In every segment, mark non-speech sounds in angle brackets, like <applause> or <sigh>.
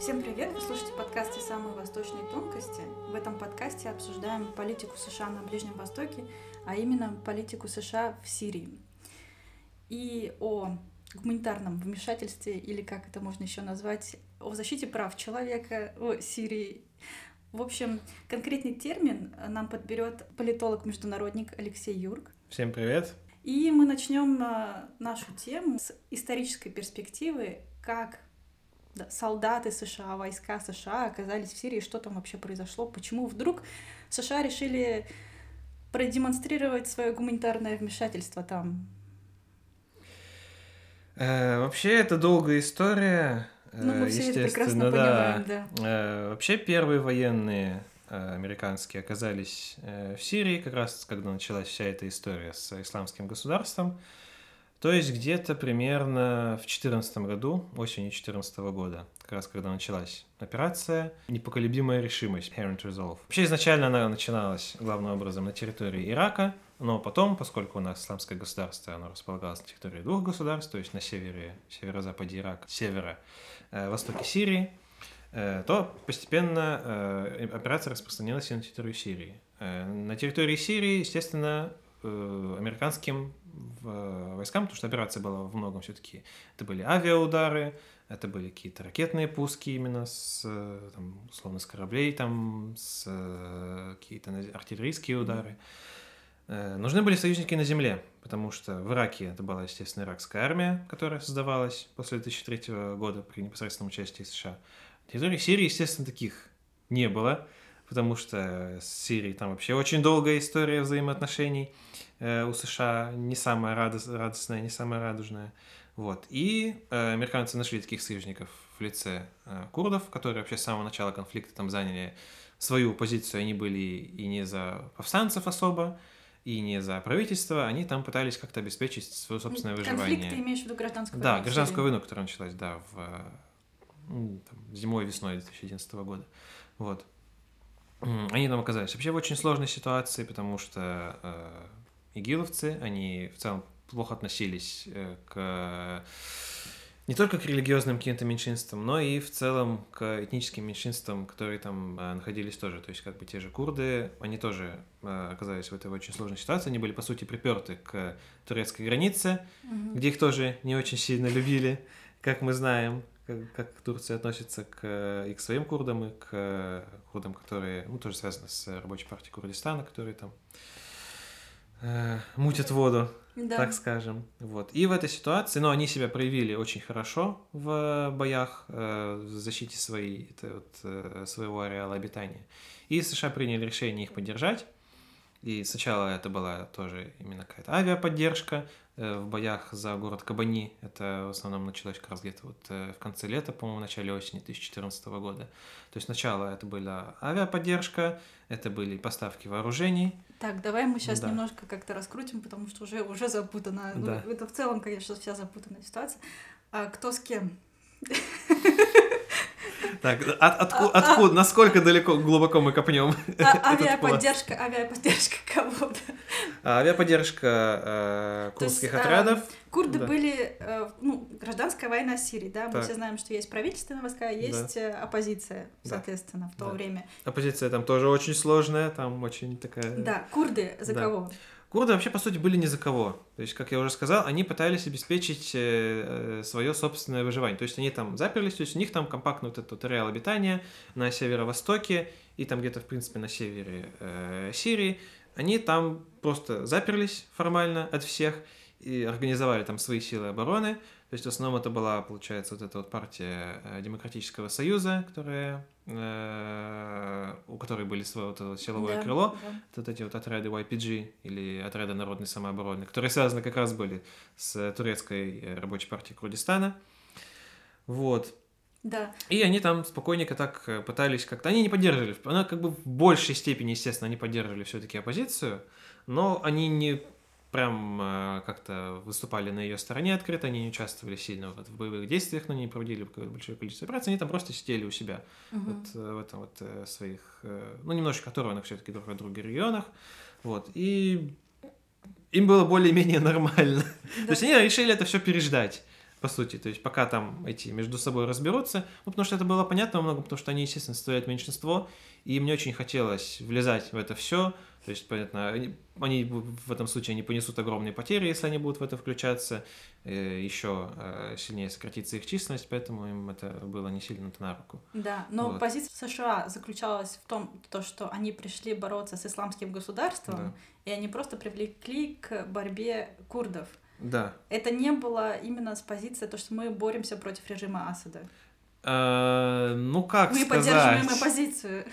Всем привет! Вы слушаете подкаст «Те самые восточные тонкости». В этом подкасте обсуждаем политику США на Ближнем Востоке, а именно политику США в Сирии. И о гуманитарном вмешательстве, или как это можно еще назвать, о защите прав человека, о Сирии. В общем, конкретный термин нам подберет политолог-международник Алексей Юрк. Всем привет! И мы начнем а, нашу тему с исторической перспективы, как солдаты США, войска США оказались в Сирии, что там вообще произошло, почему вдруг США решили продемонстрировать свое гуманитарное вмешательство там. Э, вообще это долгая история. Ну, мы все это прекрасно да. понимаем, да. Э, вообще первые военные э, американские оказались э, в Сирии, как раз когда началась вся эта история с исламским государством. То есть где-то примерно в 2014 году, осенью 2014 года, как раз когда началась операция «Непоколебимая решимость» Parent Resolve. Вообще изначально она начиналась главным образом на территории Ирака, но потом, поскольку у нас исламское государство, оно располагалось на территории двух государств, то есть на севере, северо-западе Ирака, севера, э, востоке Сирии, э, то постепенно э, операция распространилась и на территорию Сирии. Э, на территории Сирии, естественно, э, американским войскам, потому что операция была во многом все-таки. Это были авиаудары, это были какие-то ракетные пуски именно с, там, условно, с кораблей, там, с какие-то артиллерийские удары. Э, нужны были союзники на земле, потому что в Ираке это была, естественно, иракская армия, которая создавалась после 2003 года при непосредственном участии США. На территории Сирии, естественно, таких не было, потому что с Сирией там вообще очень долгая история взаимоотношений э, у США, не самая радостная, не самая радужная. Вот. И э, американцы нашли таких союзников в лице курдов, которые вообще с самого начала конфликта там заняли свою позицию, они были и не за повстанцев особо, и не за правительство, они там пытались как-то обеспечить свое собственное выживание. Конфликт, ты имеешь в виду гражданскую Да, гражданскую войну, которая началась, да, в там, зимой, весной 2011 года. Вот. Они там оказались вообще в очень сложной ситуации, потому что э, игиловцы, они в целом плохо относились э, к не только к религиозным каким-то меньшинствам, но и в целом к этническим меньшинствам, которые там э, находились тоже. То есть как бы те же курды, они тоже э, оказались в этой очень сложной ситуации. Они были, по сути, приперты к турецкой границе, mm-hmm. где их тоже не очень сильно любили, как мы знаем, как, как Турция относится к, и к своим курдам, и к курдам, которые, ну, тоже связаны с рабочей партией Курдистана, которые там э, мутят воду да. так скажем. Вот. И в этой ситуации, ну, они себя проявили очень хорошо в боях, э, в защите своей, это вот, э, своего ареала обитания. И США приняли решение их поддержать. И сначала это была тоже именно какая-то авиаподдержка в боях за город Кабани. Это в основном началось как раз где-то вот э, в конце лета, по-моему, в начале осени 2014 года. То есть сначала это была авиаподдержка, это были поставки вооружений. Так, давай мы сейчас да. немножко как-то раскрутим, потому что уже, уже запутано. Ну, да. Ну, это в целом, конечно, вся запутанная ситуация. А кто с кем? <laughs> Так, от, от, а, откуда, а, насколько далеко, глубоко мы копнем? <laughs> А, авиаподдержка, авиаподдержка <laughs> кого-то. А, авиаподдержка э, курдских есть, отрядов. Э, курды да. были, э, ну, гражданская война в Сирии, да, мы так. все знаем, что есть правительственные войска, а есть да. Э, оппозиция, соответственно, да. в то да. время. Оппозиция там тоже очень сложная, там очень такая... Да, курды за да. кого? Курды вообще, по сути, были ни за кого. То есть, как я уже сказал, они пытались обеспечить э, свое собственное выживание. То есть, они там заперлись, то есть, у них там компактный вот этот ареал обитания на северо-востоке и там где-то, в принципе, на севере э, Сирии. Они там просто заперлись формально от всех и организовали там свои силы обороны. То есть в основном это была, получается, вот эта вот партия э, Демократического Союза, которая, э, у которой были свое вот это силовое да, крыло, да. вот эти вот отряды YPG или отряды народной самообороны, которые связаны как раз были с турецкой э, рабочей партией Курдистана. Вот. Да. И они там спокойненько так э, пытались как-то... Они не поддерживали, она как бы в большей степени, естественно, они поддерживали все-таки оппозицию, но они не прям э, как-то выступали на ее стороне открыто, они не участвовали сильно вот, в боевых действиях, но не проводили большое количество операций, они там просто сидели у себя угу. вот э, в этом вот э, своих, ну, немножечко оторванных все-таки друг от друга регионах, вот, и им было более-менее нормально. Да. То есть они решили это все переждать. по сути. То есть пока там эти между собой разберутся, ну, потому что это было понятно во многом, потому что они, естественно, стоят меньшинство, и мне очень хотелось влезать в это все. То есть, понятно, они, они в этом случае не понесут огромные потери, если они будут в это включаться, э, еще э, сильнее сократится их численность, поэтому им это было не сильно на руку. Да, но вот. позиция США заключалась в том, то, что они пришли бороться с исламским государством, да. и они просто привлекли к борьбе курдов. Да. Это не было именно с позиции, то, что мы боремся против режима Асада. А, ну, как мы сказать? Мы поддерживаем оппозицию.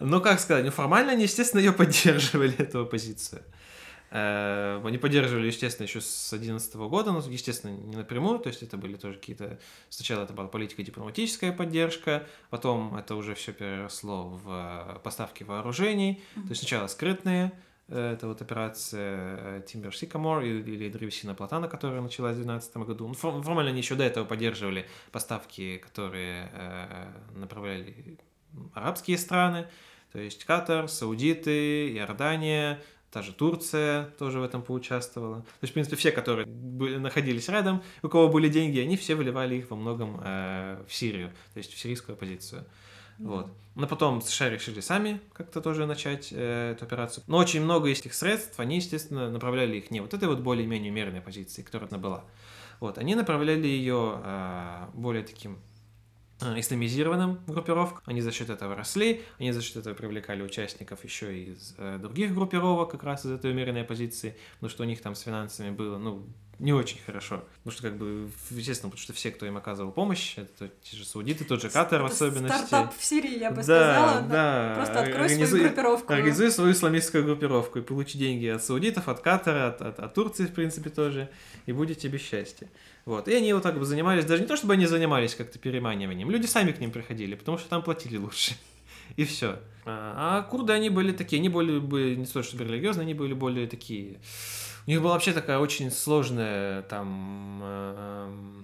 Ну, как сказать? Ну, формально они, естественно, ее поддерживали, эту оппозицию. Э, они поддерживали, естественно, еще с 2011 года, но, естественно, не напрямую, то есть это были тоже какие-то... Сначала это была политика дипломатическая поддержка, потом это уже все переросло в поставки вооружений, то есть сначала скрытные, Э, это вот операция э, Timber Sycamore или древесина Платана, которая началась в 2012 году. Ну, формально они еще до этого поддерживали поставки, которые э, направляли арабские страны, то есть Катар, Саудиты, Иордания, та же Турция тоже в этом поучаствовала. То есть, в принципе, все, которые были, находились рядом, у кого были деньги, они все выливали их во многом э, в Сирию, то есть в сирийскую оппозицию. Вот. Но потом США решили сами как-то тоже начать э, эту операцию. Но очень много из этих средств, они, естественно, направляли их не вот этой вот более-менее умеренной позиции, которая она была. Вот. Они направляли ее э, более таким э, исламизированным группировкам. Они за счет этого росли, они за счет этого привлекали участников еще из э, других группировок, как раз из этой умеренной позиции, потому что у них там с финансами было, ну, не очень хорошо. Потому что, как бы, естественно, потому что все, кто им оказывал помощь, это те же саудиты, тот же Катар в особенности. Стартап в Сирии, я бы да, сказала. Да, Просто открой Организуй, свою группировку. Организуй свою исламистскую группировку и получи деньги от саудитов, от Катара, от, от, от Турции, в принципе, тоже, и будет тебе счастье. Вот. И они вот так бы занимались, даже не то, чтобы они занимались как-то переманиванием, люди сами к ним приходили, потому что там платили лучше. <laughs> И все. А, а курды, они были такие, они были, были не то чтобы религиозные, они были более такие у них была вообще такая очень сложная там э,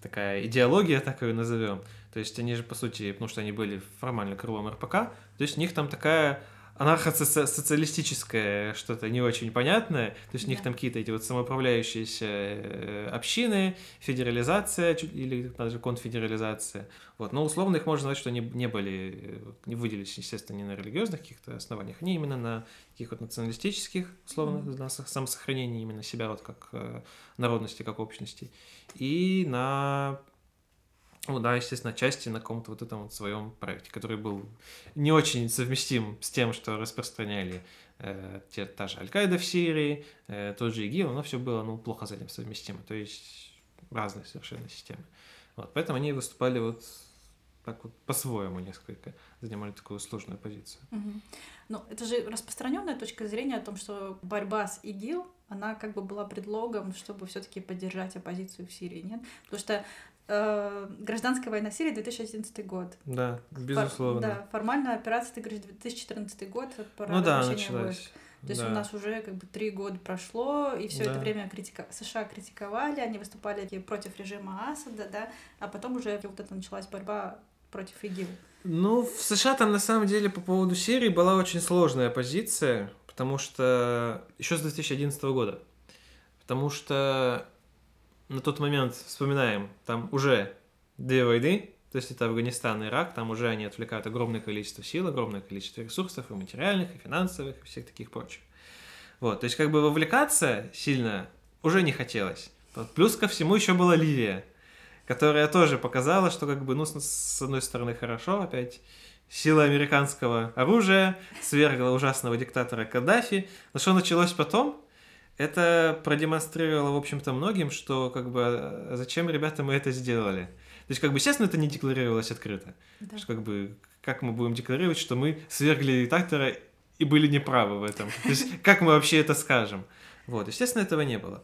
такая идеология, так ее назовем. То есть они же, по сути, потому что они были формально крылом РПК, то есть у них там такая анархо-социалистическое что-то не очень понятное. То есть у них там какие-то эти вот самоуправляющиеся э, общины, федерализация или даже конфедерализация. Вот. Но условно их можно назвать, что они не были, э, не выделились, естественно, не на религиозных каких-то основаниях, они именно на таких вот националистических, условно, mm-hmm. на самосохранении именно себя вот как э, народности, как общности. И на ну да, естественно, части на каком-то вот этом вот своем проекте, который был не очень совместим с тем, что распространяли э, те, та же Аль-Каида в Сирии, э, тот же ИГИЛ, но все было, ну, плохо с этим совместимо, то есть разные совершенно системы. Вот, поэтому они выступали вот так вот по-своему несколько, занимали такую сложную позицию. Угу. Ну, это же распространенная точка зрения о том, что борьба с ИГИЛ, она как бы была предлогом, чтобы все-таки поддержать оппозицию в Сирии, нет? Потому что э, гражданская война Сирии 2011 год. Да, безусловно. Фор, да, формальная операция, ты говоришь, 2014 год. Ну да, началась. Войск. То есть да. у нас уже как бы три года прошло, и все да. это время критика... США критиковали, они выступали против режима Асада, да, а потом уже вот это началась борьба против ИГИЛ. Ну, в США там на самом деле по поводу Сирии была очень сложная позиция, потому что еще с 2011 года. Потому что на тот момент, вспоминаем, там уже две войны, то есть это Афганистан и Ирак, там уже они отвлекают огромное количество сил, огромное количество ресурсов, и материальных, и финансовых, и всех таких прочих. Вот, то есть как бы вовлекаться сильно уже не хотелось. Плюс ко всему еще была Ливия, которая тоже показала, что как бы, ну, с одной стороны хорошо, опять сила американского оружия свергла ужасного диктатора Каддафи, но что началось потом, это продемонстрировало, в общем-то, многим, что как бы а зачем, ребята, мы это сделали. То есть, как бы, естественно, это не декларировалось открыто. Да. Что, как бы, как мы будем декларировать, что мы свергли диктатора и были неправы в этом? То есть, как мы вообще это скажем? Вот, естественно, этого не было.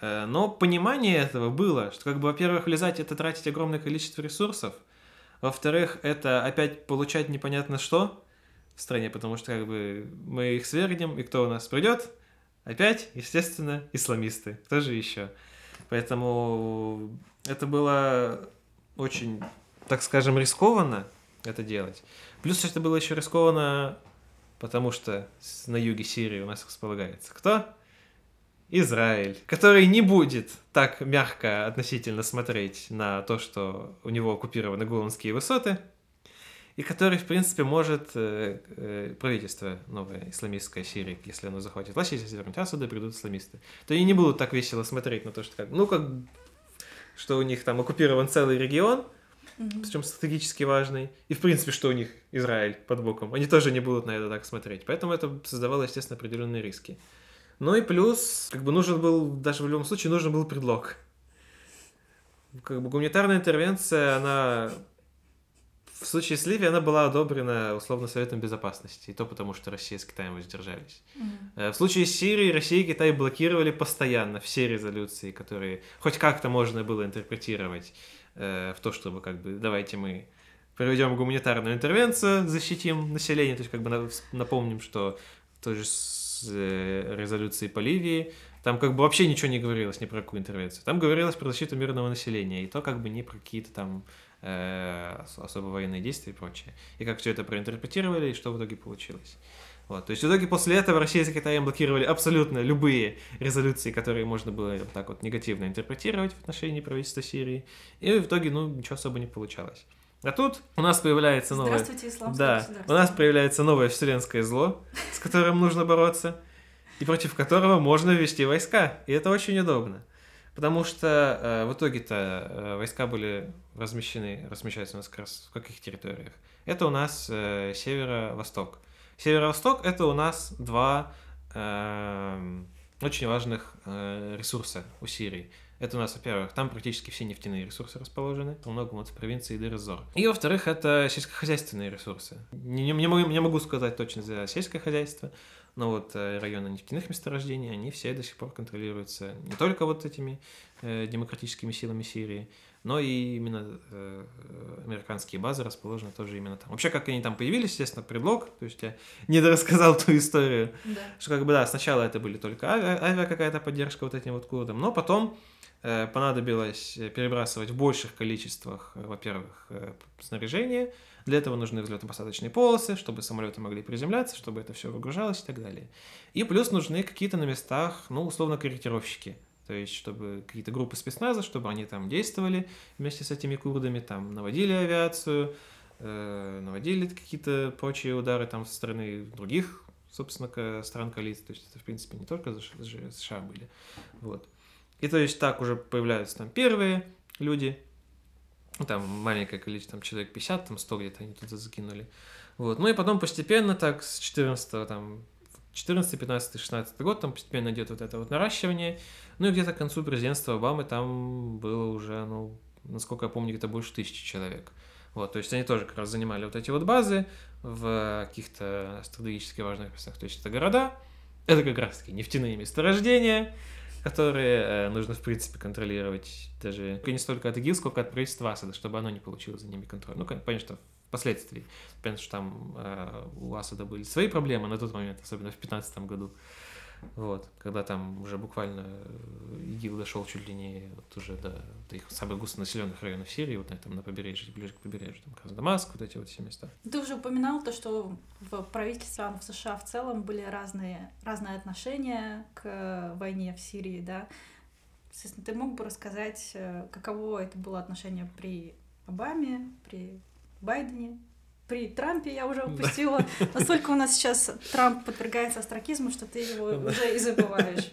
Э, но понимание этого было, что, как бы, во-первых, влезать это тратить огромное количество ресурсов, во-вторых, это опять получать непонятно что в стране, потому что, как бы, мы их свергнем, и кто у нас придет – Опять, естественно, исламисты. Кто же еще? Поэтому это было очень, так скажем, рискованно это делать. Плюс это было еще рискованно, потому что на юге Сирии у нас располагается кто? Израиль, который не будет так мягко относительно смотреть на то, что у него оккупированы Голландские высоты, и который, в принципе, может э, э, правительство новое исламистское Сирии, если оно захватит власть, если вернуть сюда придут исламисты, то они не будут так весело смотреть на то, что как, ну, как, что у них там оккупирован целый регион, mm-hmm. причем стратегически важный, и, в принципе, что у них Израиль под боком, они тоже не будут на это так смотреть, поэтому это создавало, естественно, определенные риски. Ну и плюс, как бы нужен был, даже в любом случае, нужен был предлог. Как бы гуманитарная интервенция, она в случае с Ливией она была одобрена условно Советом Безопасности, и то потому, что Россия с Китаем воздержались. Mm-hmm. В случае с Сирией Россия и Китай блокировали постоянно все резолюции, которые хоть как-то можно было интерпретировать э, в то, чтобы как бы давайте мы проведем гуманитарную интервенцию, защитим население, то есть как бы напомним, что тоже с э, резолюцией по Ливии там как бы вообще ничего не говорилось ни про какую интервенцию. Там говорилось про защиту мирного населения, и то как бы не про какие-то там особо военные действия и прочее. И как все это проинтерпретировали, и что в итоге получилось. Вот. То есть в итоге после этого Россия с Китаем блокировали абсолютно любые резолюции, которые можно было вот так вот негативно интерпретировать в отношении правительства Сирии. И в итоге, ну, ничего особо не получалось. А тут у нас появляется новое... Здравствуйте, исламское Да, у нас появляется новое вселенское зло, с которым нужно бороться, и против которого можно ввести войска. И это очень удобно. Потому что э, в итоге-то э, войска были размещены, размещаются у нас как раз в каких территориях? Это у нас э, северо-восток. Северо-восток это у нас два э, очень важных э, ресурса у Сирии. Это у нас, во-первых, там практически все нефтяные ресурсы расположены, во многом вот в провинции Дерезор. И, во-вторых, это сельскохозяйственные ресурсы. Не, не, не, могу, не могу сказать точно за сельское хозяйство, но вот э, районы нефтяных месторождений, они все до сих пор контролируются не только вот этими э, демократическими силами Сирии, но и именно э, американские базы расположены тоже именно там. Вообще, как они там появились, естественно, предлог, то есть я <laughs> не дорассказал ту историю, да. что как бы, да, сначала это были только авиа, авиа какая-то поддержка вот этим вот курдам, но потом понадобилось перебрасывать в больших количествах, э, во-первых, э, снаряжение, для этого нужны взлетно-посадочные полосы, чтобы самолеты могли приземляться, чтобы это все выгружалось и так далее. И плюс нужны какие-то на местах, ну, условно, корректировщики. То есть, чтобы какие-то группы спецназа, чтобы они там действовали вместе с этими курдами, там наводили авиацию, э, наводили какие-то прочие удары там со стороны других, собственно, стран коалиции. То есть, это, в принципе, не только США были. Вот. И то есть, так уже появляются там первые люди, ну, там маленькое количество, там человек 50, там 100 где-то они туда закинули. Вот. Ну и потом постепенно так с 14 там 14, 15, 16 год там постепенно идет вот это вот наращивание. Ну и где-то к концу президентства Обамы там было уже, ну, насколько я помню, где-то больше тысячи человек. Вот, то есть они тоже как раз занимали вот эти вот базы в каких-то стратегически важных местах. То есть это города, это как раз таки нефтяные месторождения, которые э, нужно, в принципе, контролировать даже не столько от ИГИЛ, сколько от правительства Асада, чтобы оно не получило за ними контроль. Ну, понятно, что впоследствии. Понятно, что там э, у Асада были свои проблемы на тот момент, особенно в 2015 году. Вот, когда там уже буквально э, ИГИЛ дошел чуть ли не вот уже до, до их самых густонаселенных районов Сирии, вот на этом на побережье, ближе к побережью, там как раз Дамаск, вот эти вот все места. Ты уже упоминал то, что в правительстве в США в целом были разные, разные отношения к войне в Сирии, да? Естественно, ты мог бы рассказать, э, каково это было отношение при Обаме, при Байдене при Трампе я уже упустила. Настолько у нас сейчас Трамп подвергается астракизму, что ты его уже и забываешь.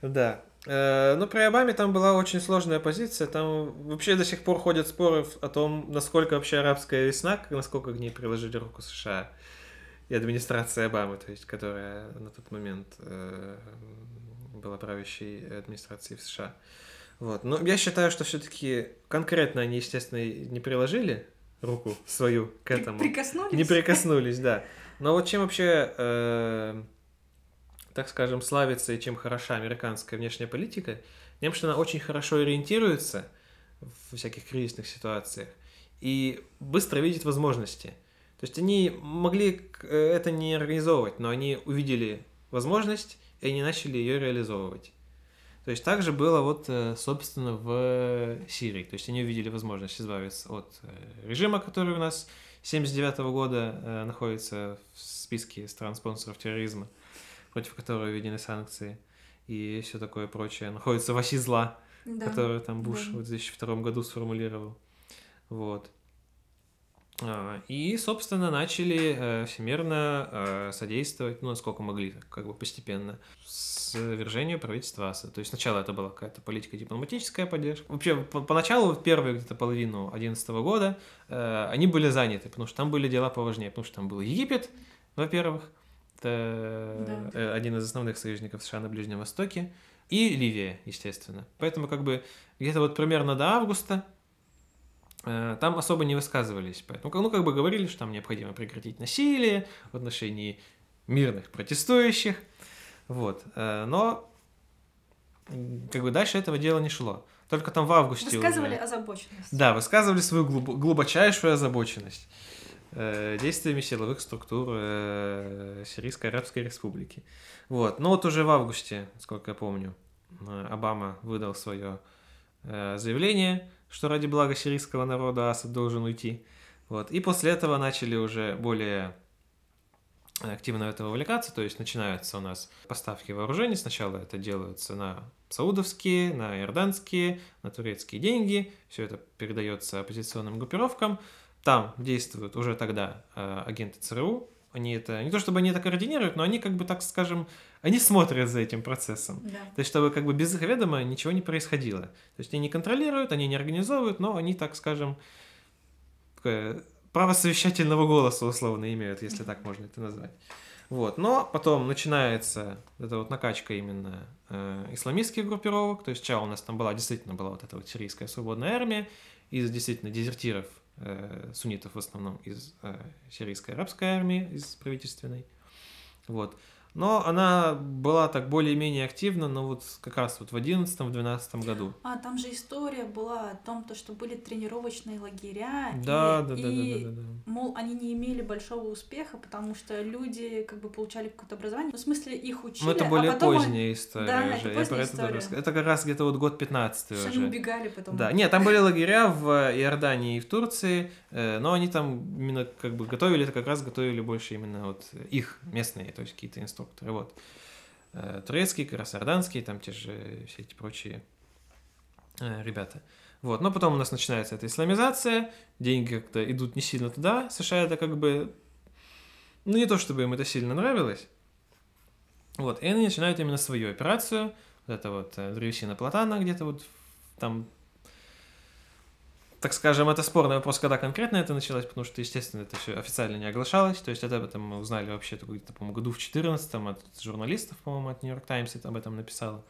Да. Э, ну, при Обаме там была очень сложная позиция. Там вообще до сих пор ходят споры о том, насколько вообще арабская весна, насколько к ней приложили руку США и администрация Обамы, то есть, которая на тот момент э, была правящей администрацией в США. Вот. Но я считаю, что все-таки конкретно они, естественно, не приложили руку свою к этому. Прикоснулись? Не прикоснулись, да. Но вот чем вообще, э, так скажем, славится и чем хороша американская внешняя политика, тем, что она очень хорошо ориентируется в всяких кризисных ситуациях и быстро видит возможности. То есть они могли э, это не организовывать, но они увидели возможность, и они начали ее реализовывать. То есть также было вот, э, собственно, в Сирии. То есть они увидели возможность избавиться от э, режима, который у нас с 79 года э, находится в списке стран-спонсоров терроризма. против которого введены санкции и все такое прочее, находится в оси зла, да. которую там Буш да. в 2002 году сформулировал. Вот. А, и, собственно, начали э, всемирно э, содействовать, ну, насколько могли, как бы постепенно, свержению правительства Аса. То есть сначала это была какая-то политика дипломатическая поддержка. Вообще, по поначалу, в первую где-то половину 2011 года, э, они были заняты, потому что там были дела поважнее, потому что там был Египет, во-первых, это да. один из основных союзников США на Ближнем Востоке, и Ливия, естественно. Поэтому как бы где-то вот примерно до августа там особо не высказывались. Поэтому, ну, как бы говорили, что там необходимо прекратить насилие в отношении мирных протестующих. Вот. Э, но как бы дальше этого дела не шло. Только там в августе Высказывали уже... озабоченность. Да, высказывали свою глуб... глубочайшую озабоченность э, действиями силовых структур Сирийской Арабской Республики. Вот. Но вот уже в августе, сколько я помню, Обама выдал свое заявление, что ради блага сирийского народа Асад должен уйти. Вот. И после этого начали уже более активно в это вовлекаться, то есть начинаются у нас поставки вооружений, сначала это делаются на саудовские, на иорданские, на турецкие деньги, все это передается оппозиционным группировкам, там действуют уже тогда э, агенты ЦРУ, они это, не то чтобы они это координируют, но они как бы, так скажем, они смотрят за этим процессом. Да. То есть, чтобы как бы без их ведома ничего не происходило. То есть, они не контролируют, они не организовывают, но они, так скажем, такое право совещательного голоса условно имеют, если так можно это назвать. Вот. Но потом начинается эта вот накачка именно э, исламистских группировок. То есть, сначала у нас там была действительно была вот эта вот сирийская свободная армия из действительно дезертиров суннитов в основном из э, сирийской арабской армии, из правительственной. Вот. Но она была так более-менее активна, но вот как раз вот в 11-12 году. А, там же история была о том, то, что были тренировочные лагеря. Да, и, да, да, и, да, да, да, да. Мол, они не имели большого успеха, потому что люди как бы получали какое-то образование. Ну, в смысле, их учили, Ну, это более а потом... поздняя история да, уже. Это, поздняя история. это, это как раз где-то вот год 15 что уже. они убегали потом. Да, нет, там были лагеря в Иордании и в Турции, э, но они там именно как бы готовили, это как раз готовили больше именно вот их местные, то есть какие-то инструкторы, вот. Э, турецкий, иорданский, там те же все эти прочие э, ребята. Вот, но потом у нас начинается эта исламизация, деньги как-то идут не сильно туда, США это как бы, ну не то чтобы им это сильно нравилось, вот, и они начинают именно свою операцию, вот это вот э, древесина Платана где-то вот там так скажем, это спорный вопрос, когда конкретно это началось, потому что, естественно, это все официально не оглашалось. То есть об этом мы узнали вообще где-то, по-моему, году в 14 от журналистов, по-моему, от Нью-Йорк Таймс об этом написала.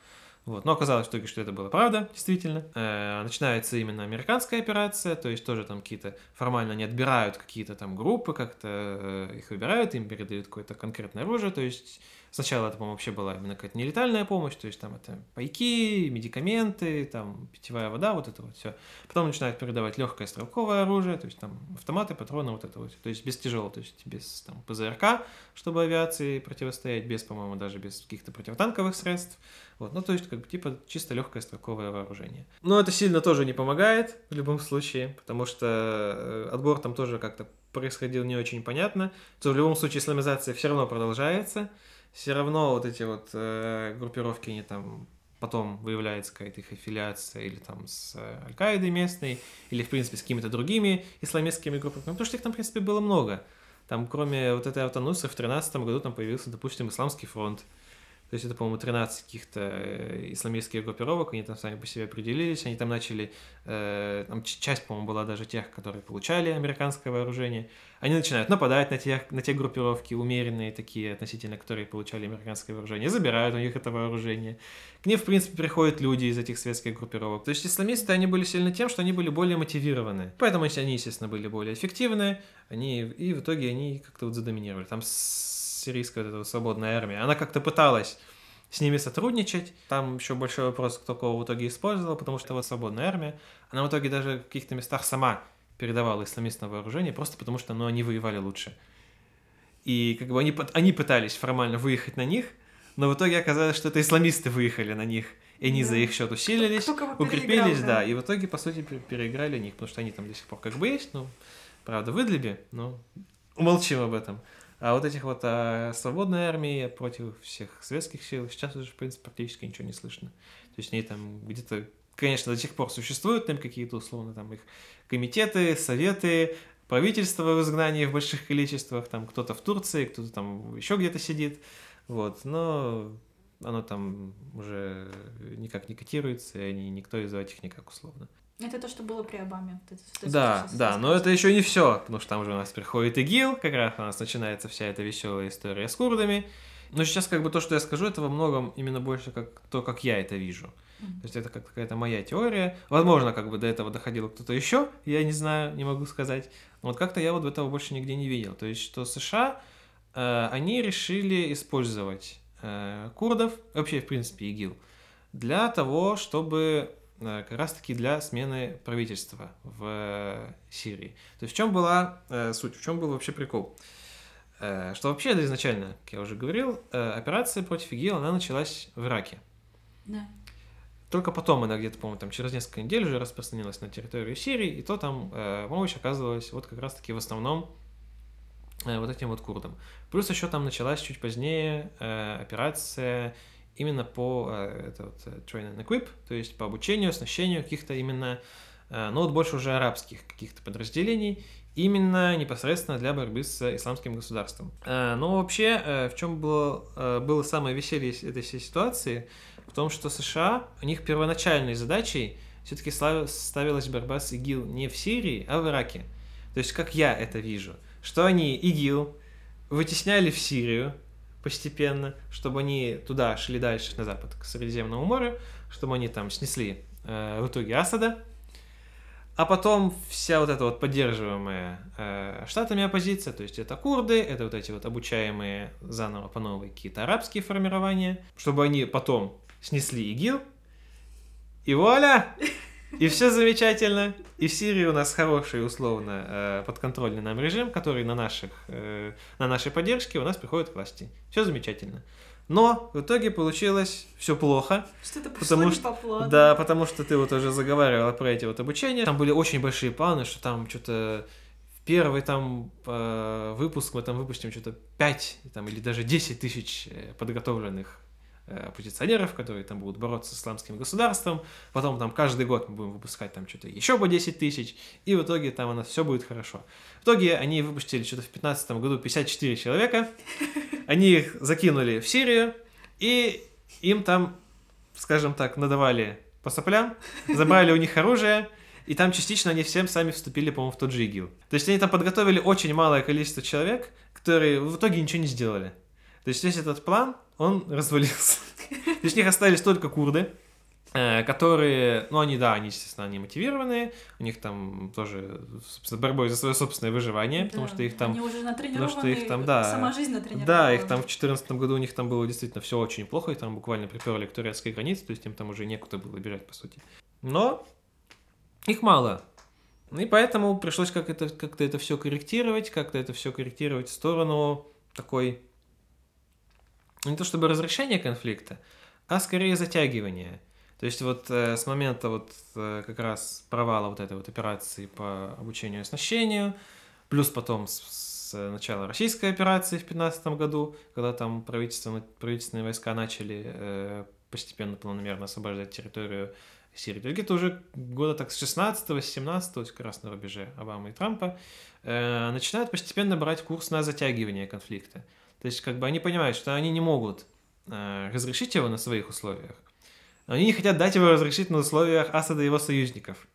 Вот. Но оказалось в итоге, что это было правда, действительно. Э, начинается именно американская операция, то есть тоже там какие-то формально не отбирают какие-то там группы, как-то э, их выбирают, им передают какое-то конкретное оружие, то есть Сначала это, по-моему, вообще была именно какая-то нелетальная помощь, то есть там это пайки, медикаменты, там питьевая вода, вот это вот все. Потом начинают передавать легкое стрелковое оружие, то есть там автоматы, патроны, вот это вот. То есть без тяжелого, то есть без там ПЗРК, чтобы авиации противостоять, без, по-моему, даже без каких-то противотанковых средств. Вот, ну, то есть, как бы, типа, чисто легкое стрелковое вооружение. Но это сильно тоже не помогает в любом случае, потому что э, отбор там тоже как-то происходил не очень понятно. То в любом случае исламизация все равно продолжается все равно вот эти вот э, группировки, они там потом выявляется какая-то их аффилиация или там с э, Аль-Каидой местной, или, в принципе, с какими-то другими исламистскими группами, потому что их там, в принципе, было много. Там, кроме вот этой автонусы, в 2013 году там появился, допустим, Исламский фронт, то есть это, по-моему, 13 каких-то э, исламистских группировок, они там сами по себе определились, они там начали, э, там часть, по-моему, была даже тех, которые получали американское вооружение, они начинают нападать на, тех, на те группировки, умеренные такие относительно, которые получали американское вооружение, забирают у них это вооружение. К ним, в принципе, приходят люди из этих светских группировок. То есть исламисты, они были сильны тем, что они были более мотивированы. Поэтому они, естественно, были более эффективны, они, и в итоге они как-то вот задоминировали. Там сирийская вот эта свободная армия, она как-то пыталась с ними сотрудничать. Там еще большой вопрос, кто кого в итоге использовал, потому что вот свободная армия, она в итоге даже в каких-то местах сама передавала исламистное вооружение, просто потому что ну, они воевали лучше. И как бы они, они пытались формально выехать на них, но в итоге оказалось, что это исламисты выехали на них, и они да. за их счет усилились, кто, кто укрепились, да. да, и в итоге, по сути, переиграли них, потому что они там до сих пор как бы есть, ну, правда, в Идлибе, но умолчим об этом. А вот этих вот а, свободной армии против всех советских сил сейчас уже, в принципе, практически ничего не слышно. То есть они там где-то, конечно, до сих пор существуют там какие-то условно там их комитеты, советы, правительство в изгнании в больших количествах, там кто-то в Турции, кто-то там еще где-то сидит, вот, но оно там уже никак не котируется, и никто из этих никак условно. Это то, что было при Обаме. Вот это, да, да, но это еще не все, потому что там же у нас приходит ИГИЛ, как раз у нас начинается вся эта веселая история с курдами. Но сейчас как бы то, что я скажу, это во многом именно больше как то, как я это вижу. Mm-hmm. То есть это как какая-то моя теория. Возможно, как бы до этого доходил кто-то еще, я не знаю, не могу сказать. Но вот как-то я вот этого больше нигде не видел. То есть что США, э, они решили использовать э, курдов, вообще, в принципе, ИГИЛ, для того, чтобы как раз-таки для смены правительства в э, Сирии. То есть в чем была э, суть, в чем был вообще прикол? Э, что вообще изначально, как я уже говорил, э, операция против ИГИЛ, она началась в Ираке. Да. Только потом она где-то, по-моему, там через несколько недель уже распространилась на территорию Сирии, и то там э, помощь оказывалась вот как раз-таки в основном э, вот этим вот курдам. Плюс еще там началась чуть позднее э, операция именно по э, это вот, э, train and equip, то есть по обучению, оснащению каких-то именно, э, ну вот больше уже арабских каких-то подразделений, именно непосредственно для борьбы с исламским государством. Но вообще, в чем было, было самое веселье этой всей ситуации? В том, что США, у них первоначальной задачей все-таки ставилась борьба с ИГИЛ не в Сирии, а в Ираке. То есть, как я это вижу, что они ИГИЛ вытесняли в Сирию, постепенно, чтобы они туда шли дальше, на запад, к Средиземному морю, чтобы они там снесли э, в итоге Асада. А потом вся вот эта вот поддерживаемая э, штатами оппозиция, то есть это курды, это вот эти вот обучаемые заново по новой какие-то арабские формирования, чтобы они потом снесли ИГИЛ, и вуаля! И все замечательно. И в Сирии у нас хороший, условно, э, подконтрольный нам режим, который на, наших, э, на нашей поддержке у нас приходит к власти. Все замечательно. Но в итоге получилось все плохо. Что-то потому что, по Да, потому что ты вот уже заговаривала про эти вот обучения. Там были очень большие планы, что там что-то первый там э, выпуск мы там выпустим что-то 5 там, или даже 10 тысяч подготовленных оппозиционеров, которые там будут бороться с исламским государством. Потом там каждый год мы будем выпускать там что-то еще по 10 тысяч, и в итоге там у нас все будет хорошо. В итоге они выпустили что-то в 2015 году 54 человека, они их закинули в Сирию, и им там, скажем так, надавали по соплям, забрали у них оружие, и там частично они всем сами вступили, по-моему, в тот же ИГИЛ. То есть они там подготовили очень малое количество человек, которые в итоге ничего не сделали. То есть весь этот план, он <laughs> развалился. То есть у них остались только курды, э, которые, ну, они, да, они, естественно, они мотивированные, у них там тоже борьбой за свое собственное выживание, да, потому что их там... Они уже потому что их там, да, сама жизнь натренирована. Да, их там в 2014 году у них там было действительно все очень плохо, и там буквально приперли к турецкой границе, то есть им там уже некуда было бежать, по сути. Но их мало. И поэтому пришлось как это, как-то это все корректировать, как-то это все корректировать в сторону такой не то чтобы разрешение конфликта, а скорее затягивание. То есть вот э, с момента вот э, как раз провала вот этой вот операции по обучению и оснащению, плюс потом с, с начала российской операции в 2015 году, когда там правительство, правительственные войска начали э, постепенно, планомерно освобождать территорию Сирии. То есть где-то уже года так с 16 с 17 то есть как раз на рубеже Обамы и Трампа, э, начинают постепенно брать курс на затягивание конфликта. То есть, как бы они понимают, что они не могут э, разрешить его на своих условиях. Они не хотят дать его разрешить на условиях Асада и его союзников.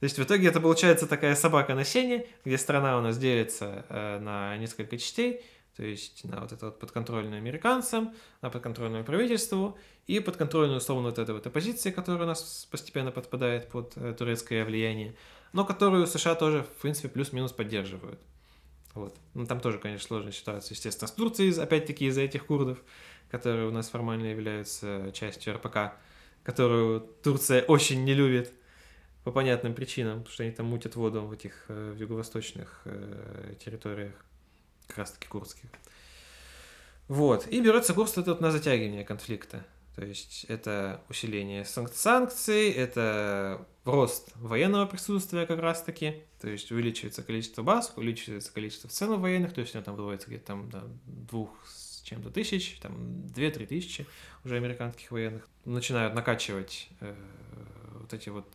То есть в итоге это получается такая собака на сене, где страна у нас делится э, на несколько частей, то есть на вот это вот подконтрольную американцам, на подконтрольную правительству и подконтрольную, условно, вот эта вот оппозиция, которая у нас постепенно подпадает под э, турецкое влияние, но которую США тоже, в принципе, плюс-минус поддерживают. Вот. Ну, там тоже, конечно, сложная ситуация, естественно, с Турцией, опять-таки, из-за этих курдов, которые у нас формально являются частью РПК, которую Турция очень не любит по понятным причинам, потому что они там мутят воду в этих э, в юго-восточных э, территориях, как раз-таки курдских. Вот. И берется курс этот на затягивание конфликта. То есть это усиление санкций, это рост военного присутствия как раз-таки, то есть увеличивается количество баз, увеличивается количество цен военных, то есть у него там выводится где-то там до двух с чем-то тысяч, там две-три тысячи уже американских военных. Начинают накачивать э, вот эти вот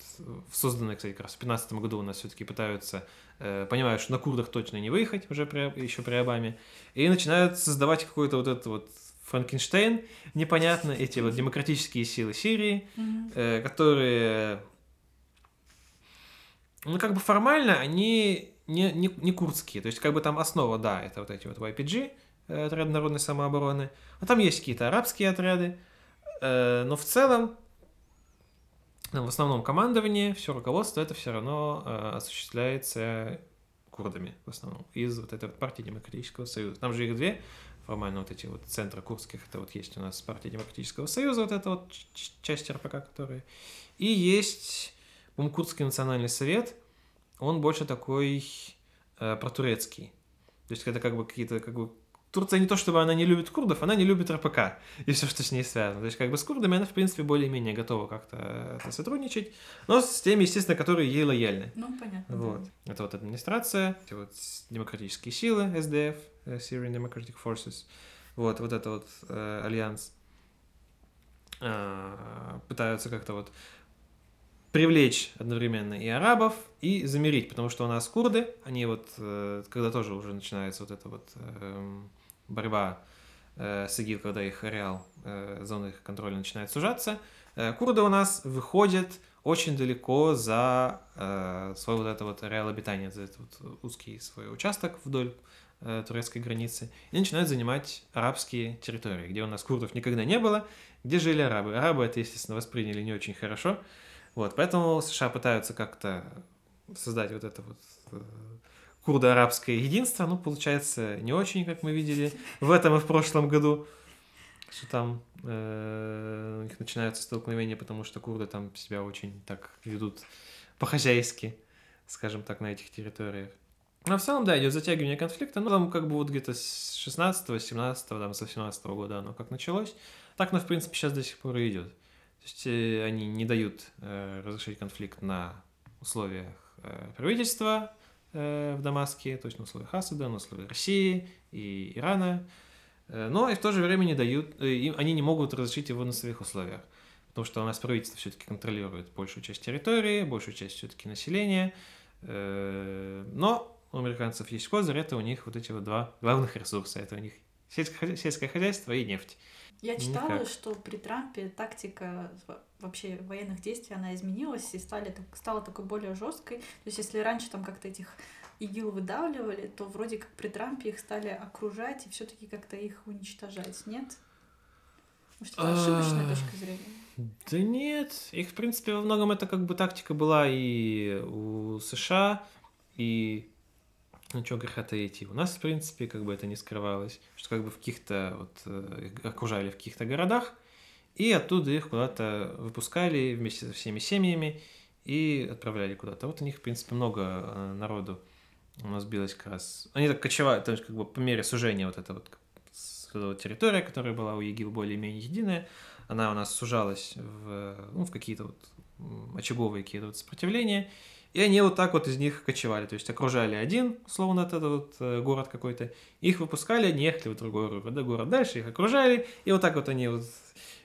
созданные, кстати, как раз в 2015 году у нас все-таки пытаются, э, понимают, что на курдах точно не выехать уже при, еще при Обаме, и начинают создавать какой-то вот этот вот Франкенштейн, непонятно, эти вот демократические силы Сирии, mm-hmm. э, которые, ну, как бы формально они не, не, не курдские, то есть как бы там основа, да, это вот эти вот YPG, э, отряд народной самообороны, но там есть какие-то арабские отряды, э, но в целом в основном командование, все руководство, это все равно э, осуществляется курдами в основном, из вот этой вот партии Демократического Союза. Там же их две, формально вот эти вот центры курдских, это вот есть у нас партия Демократического Союза, вот это вот часть РПК, которая. И есть, по Курдский национальный совет, он больше такой э, протурецкий. То есть это как бы какие-то как бы Турция не то, чтобы она не любит курдов, она не любит РПК и все, что с ней связано. То есть, как бы с курдами она, в принципе, более-менее готова как-то сотрудничать, но с теми, естественно, которые ей лояльны. Ну, понятно. Вот. Да. Это вот администрация, вот демократические силы, SDF, э, Syrian Democratic Forces, вот, вот это вот э, альянс э, пытаются как-то вот привлечь одновременно и арабов, и замерить, потому что у нас курды, они вот, э, когда тоже уже начинается вот это вот эм, борьба э, с ИГИЛ, когда их ареал, э, зоны их контроля начинает сужаться, э, курды у нас выходят очень далеко за э, свой вот это вот ареал обитания, за этот вот узкий свой участок вдоль э, турецкой границы, и начинают занимать арабские территории, где у нас курдов никогда не было, где жили арабы. Арабы это, естественно, восприняли не очень хорошо, вот, поэтому США пытаются как-то создать вот это вот э, курдо-арабское единство, ну, получается, не очень, как мы видели в этом и в прошлом году, что там э, у них начинаются столкновения, потому что курды там себя очень так ведут по-хозяйски, скажем так, на этих территориях. Но в целом, да, идет затягивание конфликта, ну, там как бы вот где-то с 16 17 там, с 18 года оно как началось, так, ну, в принципе, сейчас до сих пор и идет. То есть э, они не дают э, разрешить конфликт на условиях э, правительства, в Дамаске, то есть на условиях Асада, на условиях России и Ирана, э, но и в то же время не дают, э, они не могут разрешить его на своих условиях, потому что у нас правительство все-таки контролирует большую часть территории, большую часть все-таки населения, но у американцев есть козырь, это у них вот эти вот два главных ресурса, это у них сельское хозяйство и нефть. Я читала, Никак. что при Трампе тактика вообще военных действий, она изменилась и стали, стала такой более жесткой. То есть если раньше там как-то этих ИГИЛ выдавливали, то вроде как при Трампе их стали окружать и все таки как-то их уничтожать, нет? Может, это ошибочная точка зрения? Да нет, их, в принципе, во многом это как бы тактика была и у США, и ну, что греха таить, у нас, в принципе, как бы это не скрывалось, что как бы в каких-то, вот, э, окружали в каких-то городах, и оттуда их куда-то выпускали вместе со всеми семьями и отправляли куда-то. Вот у них, в принципе, много э, народу у нас билось как раз. Они так кочевали, то есть как бы по мере сужения вот эта вот, вот территория, которая была у ЕГИЛ более-менее единая, она у нас сужалась в, ну, в какие-то вот очаговые какие-то вот сопротивления, и они вот так вот из них кочевали, то есть окружали один, словно этот вот э, город какой-то, их выпускали, они ехали в другой город, дальше, их окружали, и вот так вот они вот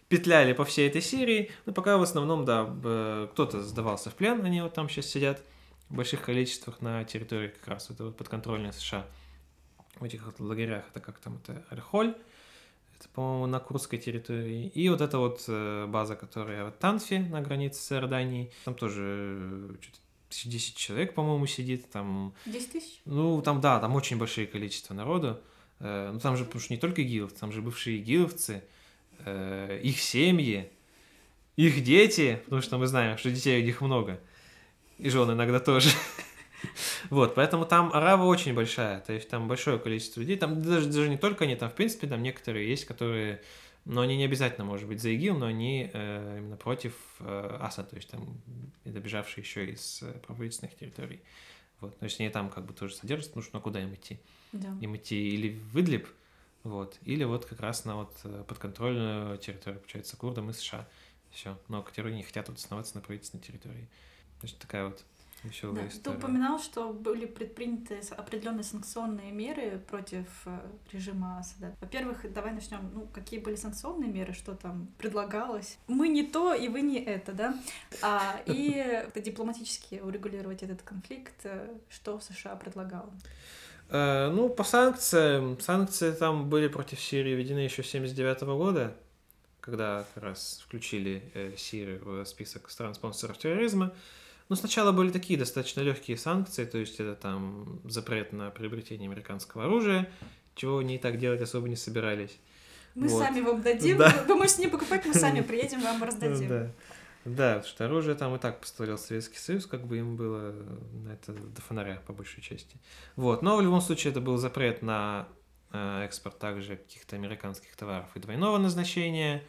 петляли по всей этой серии, но пока в основном, да, кто-то сдавался в плен, они вот там сейчас сидят в больших количествах на территории как раз это вот подконтрольной США. В этих вот лагерях, это как там, это Альхоль, это, по-моему, на Курской территории. И вот эта вот э, база, которая в Танфе на границе с Иорданией, там тоже э, что-то 10 человек, по-моему, сидит. Там, 10 тысяч? Ну, там, да, там очень большое количество народу. Э, ну, там же, потому что не только игиловцы, там же бывшие игиловцы, э, их семьи, их дети, потому что мы знаем, что детей у них много, и жен иногда тоже. <laughs> Вот, поэтому там арава очень большая, то есть там большое количество людей, там даже, даже не только они, там в принципе там некоторые есть, которые, но они не обязательно, может быть, за ИГИЛ, но они э, именно против э, АСА, то есть там добежавшие еще из э, правительственных территорий. Вот, то есть они там как бы тоже содержатся, потому что ну, куда им идти? Да. Им идти или в Идлиб, вот, или вот как раз на вот э, подконтрольную территорию, получается, курдам и США. Все, но которые не хотят вот оставаться на правительственной территории. То есть такая вот веселая Да, история. Ты упоминал, что были предприняты определенные санкционные меры против э, режима Асада. Во-первых, давай начнем. Ну, какие были санкционные меры, что там предлагалось? Мы не то, и вы не это, да? А, и <laughs> дипломатически урегулировать этот конфликт, э, что США предлагало. Э, ну, по санкциям, санкции там были против Сирии введены еще с 79 года, когда как раз включили Сирию в список стран-спонсоров терроризма. Но сначала были такие достаточно легкие санкции, то есть это там запрет на приобретение американского оружия, чего они и так делать особо не собирались. Мы Вот. сами вам дадим. Да. Вы, вы можете не покупать, мы сами <laughs> приедем, вам раздадим. Да. Да, потому что оружие там и так поставлял Советский Союз, как бы им было на это до фонаря, по большей части. Вот, но в любом случае это был запрет на э, экспорт также каких-то американских товаров и двойного назначения,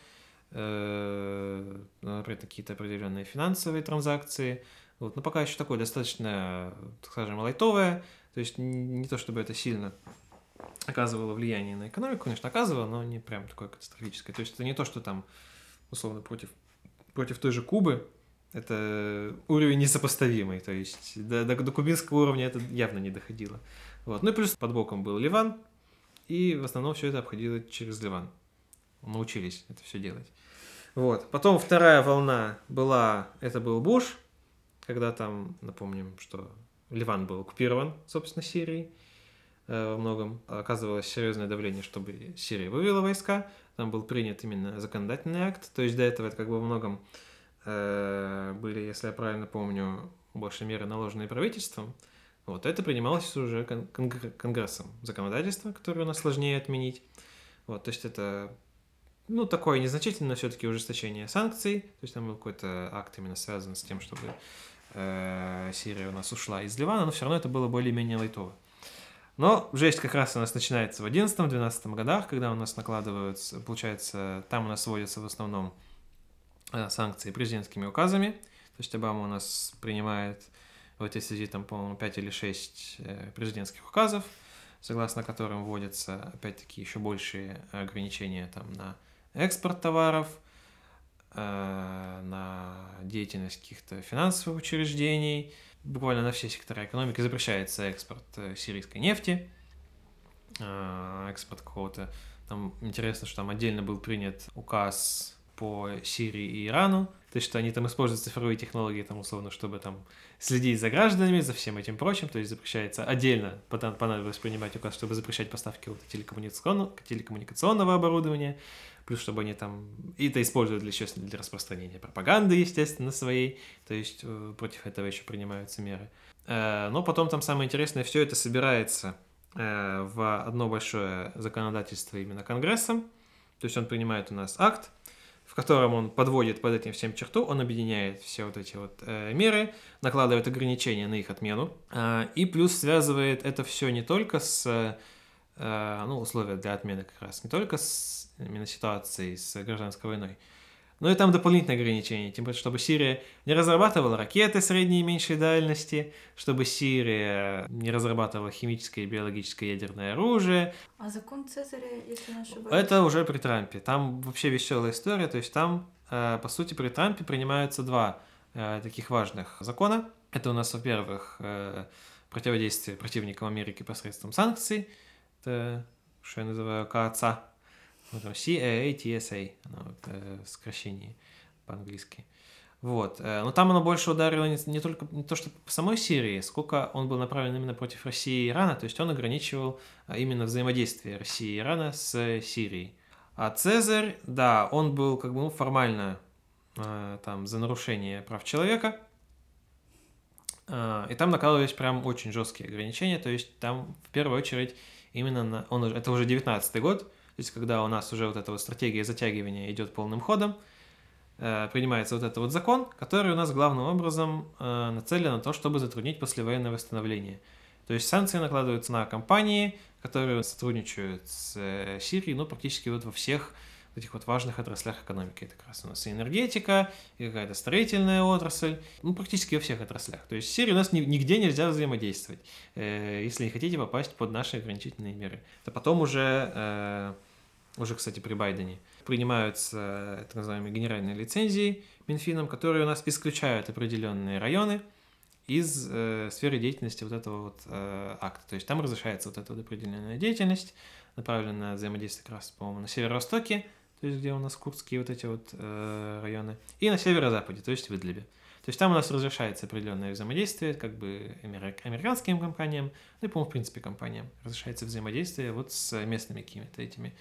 э, например, какие-то определенные финансовые транзакции. Вот, но пока еще такое достаточно, так скажем, лайтовое, то есть не то чтобы это сильно оказывало влияние на экономику, конечно, оказывало, но не прям такое катастрофическое. То есть это не то, что там условно против против той же Кубы, это уровень несопоставимый, то есть до, до, до кубинского уровня это явно не доходило. Вот. Ну и плюс под боком был Ливан, и в основном все это обходило через Ливан. Научились это все делать. Вот. Потом вторая волна была, это был Буш, когда там, напомним, что Ливан был оккупирован, собственно, Сирией э, во многом. Оказывалось серьезное давление, чтобы Сирия вывела войска. Там был принят именно законодательный акт. То есть до этого это как бы во многом э, были, если я правильно помню, больше меры, наложенные правительством. Вот это принималось уже кон- конгр- Конгрессом. Законодательство, которое у нас сложнее отменить. Вот, то есть это ну, такое незначительное все-таки ужесточение санкций. То есть там был какой-то акт именно связан с тем, чтобы э, у нас ушла из Ливана, но все равно это было более-менее лайтово. Но жесть как раз у нас начинается в 11-12 годах, когда у нас накладываются, получается, там у нас вводятся в основном э, санкции президентскими указами. То есть Обама у нас принимает в этой связи, там, по-моему, 5 или 6 президентских указов, согласно которым вводятся, опять-таки, еще большие ограничения там, на экспорт товаров, э, на деятельность каких-то финансовых учреждений, буквально на все сектора экономики запрещается экспорт э, сирийской нефти, э, экспорт какого-то. Там интересно, что там отдельно был принят указ по Сирии и Ирану, то есть что они там используют цифровые технологии, там условно, чтобы там следить за гражданами, за всем этим прочим, то есть запрещается отдельно, потом понадобилось принимать указ, чтобы запрещать поставки вот телекоммуникационного, телекоммуникационного оборудования, плюс чтобы они там и это используют для, естественно, для распространения пропаганды, естественно, своей, то есть э, против этого еще принимаются меры. Э, Но потом там самое интересное, все это собирается э, в одно большое законодательство именно Конгрессом, то есть он принимает у нас акт, в котором он подводит под этим всем черту, он объединяет все вот эти вот э, меры, накладывает ограничения на их отмену, э, и плюс связывает это все не только с, э, ну, условия для отмены как раз, не только с именно ситуацией с гражданской войной, но и там дополнительные ограничения, тем более, чтобы Сирия не разрабатывала ракеты средней и меньшей дальности, чтобы Сирия не разрабатывала химическое и биологическое ядерное оружие, А закон Цезаря, если не ошибаюсь? это уже при Трампе. Там вообще веселая история. То есть там, э, по сути, при Трампе принимаются два э, таких важных закона. Это у нас, во-первых, э, противодействие противникам Америки посредством санкций. Это, что я называю, КАЦА. Вот там CAA-TSA, оно вот, э, сокращение по-английски. Вот. э, Но там оно больше ударило не, не только не то, что по самой Сирии, сколько он был направлен именно против России и Ирана, то есть он ограничивал а, именно взаимодействие России и Ирана с э, Сирией. А Цезарь, да, он был как бы ну, формально э, там за нарушение прав человека, Э, и там накладывались прям очень жесткие ограничения, то есть там в первую очередь именно на, он, это уже 19 год, то есть когда у нас уже вот эта вот стратегия затягивания идет полным ходом, э, принимается вот этот вот закон, который у нас главным образом э, нацелен на то, чтобы затруднить послевоенное восстановление. То есть санкции накладываются на компании, которые сотрудничают с э, Сирией, ну, практически вот во всех этих вот важных отраслях экономики. Это как раз у нас и энергетика, и какая-то строительная отрасль, ну, практически во всех отраслях. То есть в Сирии у нас нигде нельзя взаимодействовать, если не хотите попасть под наши ограничительные меры. Это потом уже, уже, кстати, при Байдене, принимаются так называемые генеральные лицензии Минфином, которые у нас исключают определенные районы из э, сферы деятельности вот этого вот э, акта. То есть там разрешается вот эта вот определенная деятельность, направленная на взаимодействие как раз, по-моему, на северо-востоке, то есть где у нас курдские вот эти вот э, районы, и на северо-западе, то есть в Идлибе. То есть там у нас разрешается определенное взаимодействие, как бы американским компаниям, ну и, по-моему, в принципе, компаниям. Разрешается взаимодействие вот с местными какими-то этими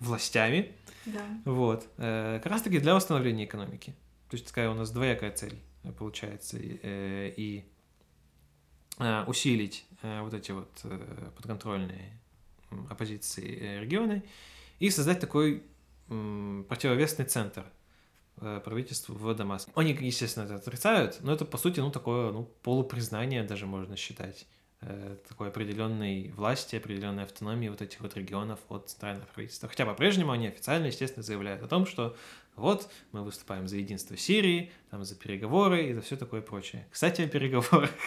властями. Да. Вот. Э, как раз-таки для восстановления экономики. То есть такая у нас двоякая цель э, получается. И э, усилить вот эти вот подконтрольные оппозиции регионы и создать такой противовесный центр правительству в Дамаске. Они, естественно, это отрицают, но это, по сути, ну, такое, ну, полупризнание даже можно считать такой определенной власти, определенной автономии вот этих вот регионов от центрального правительства. Хотя по-прежнему они официально, естественно, заявляют о том, что вот мы выступаем за единство Сирии, там за переговоры и за все такое прочее. Кстати, о переговорах. <laughs>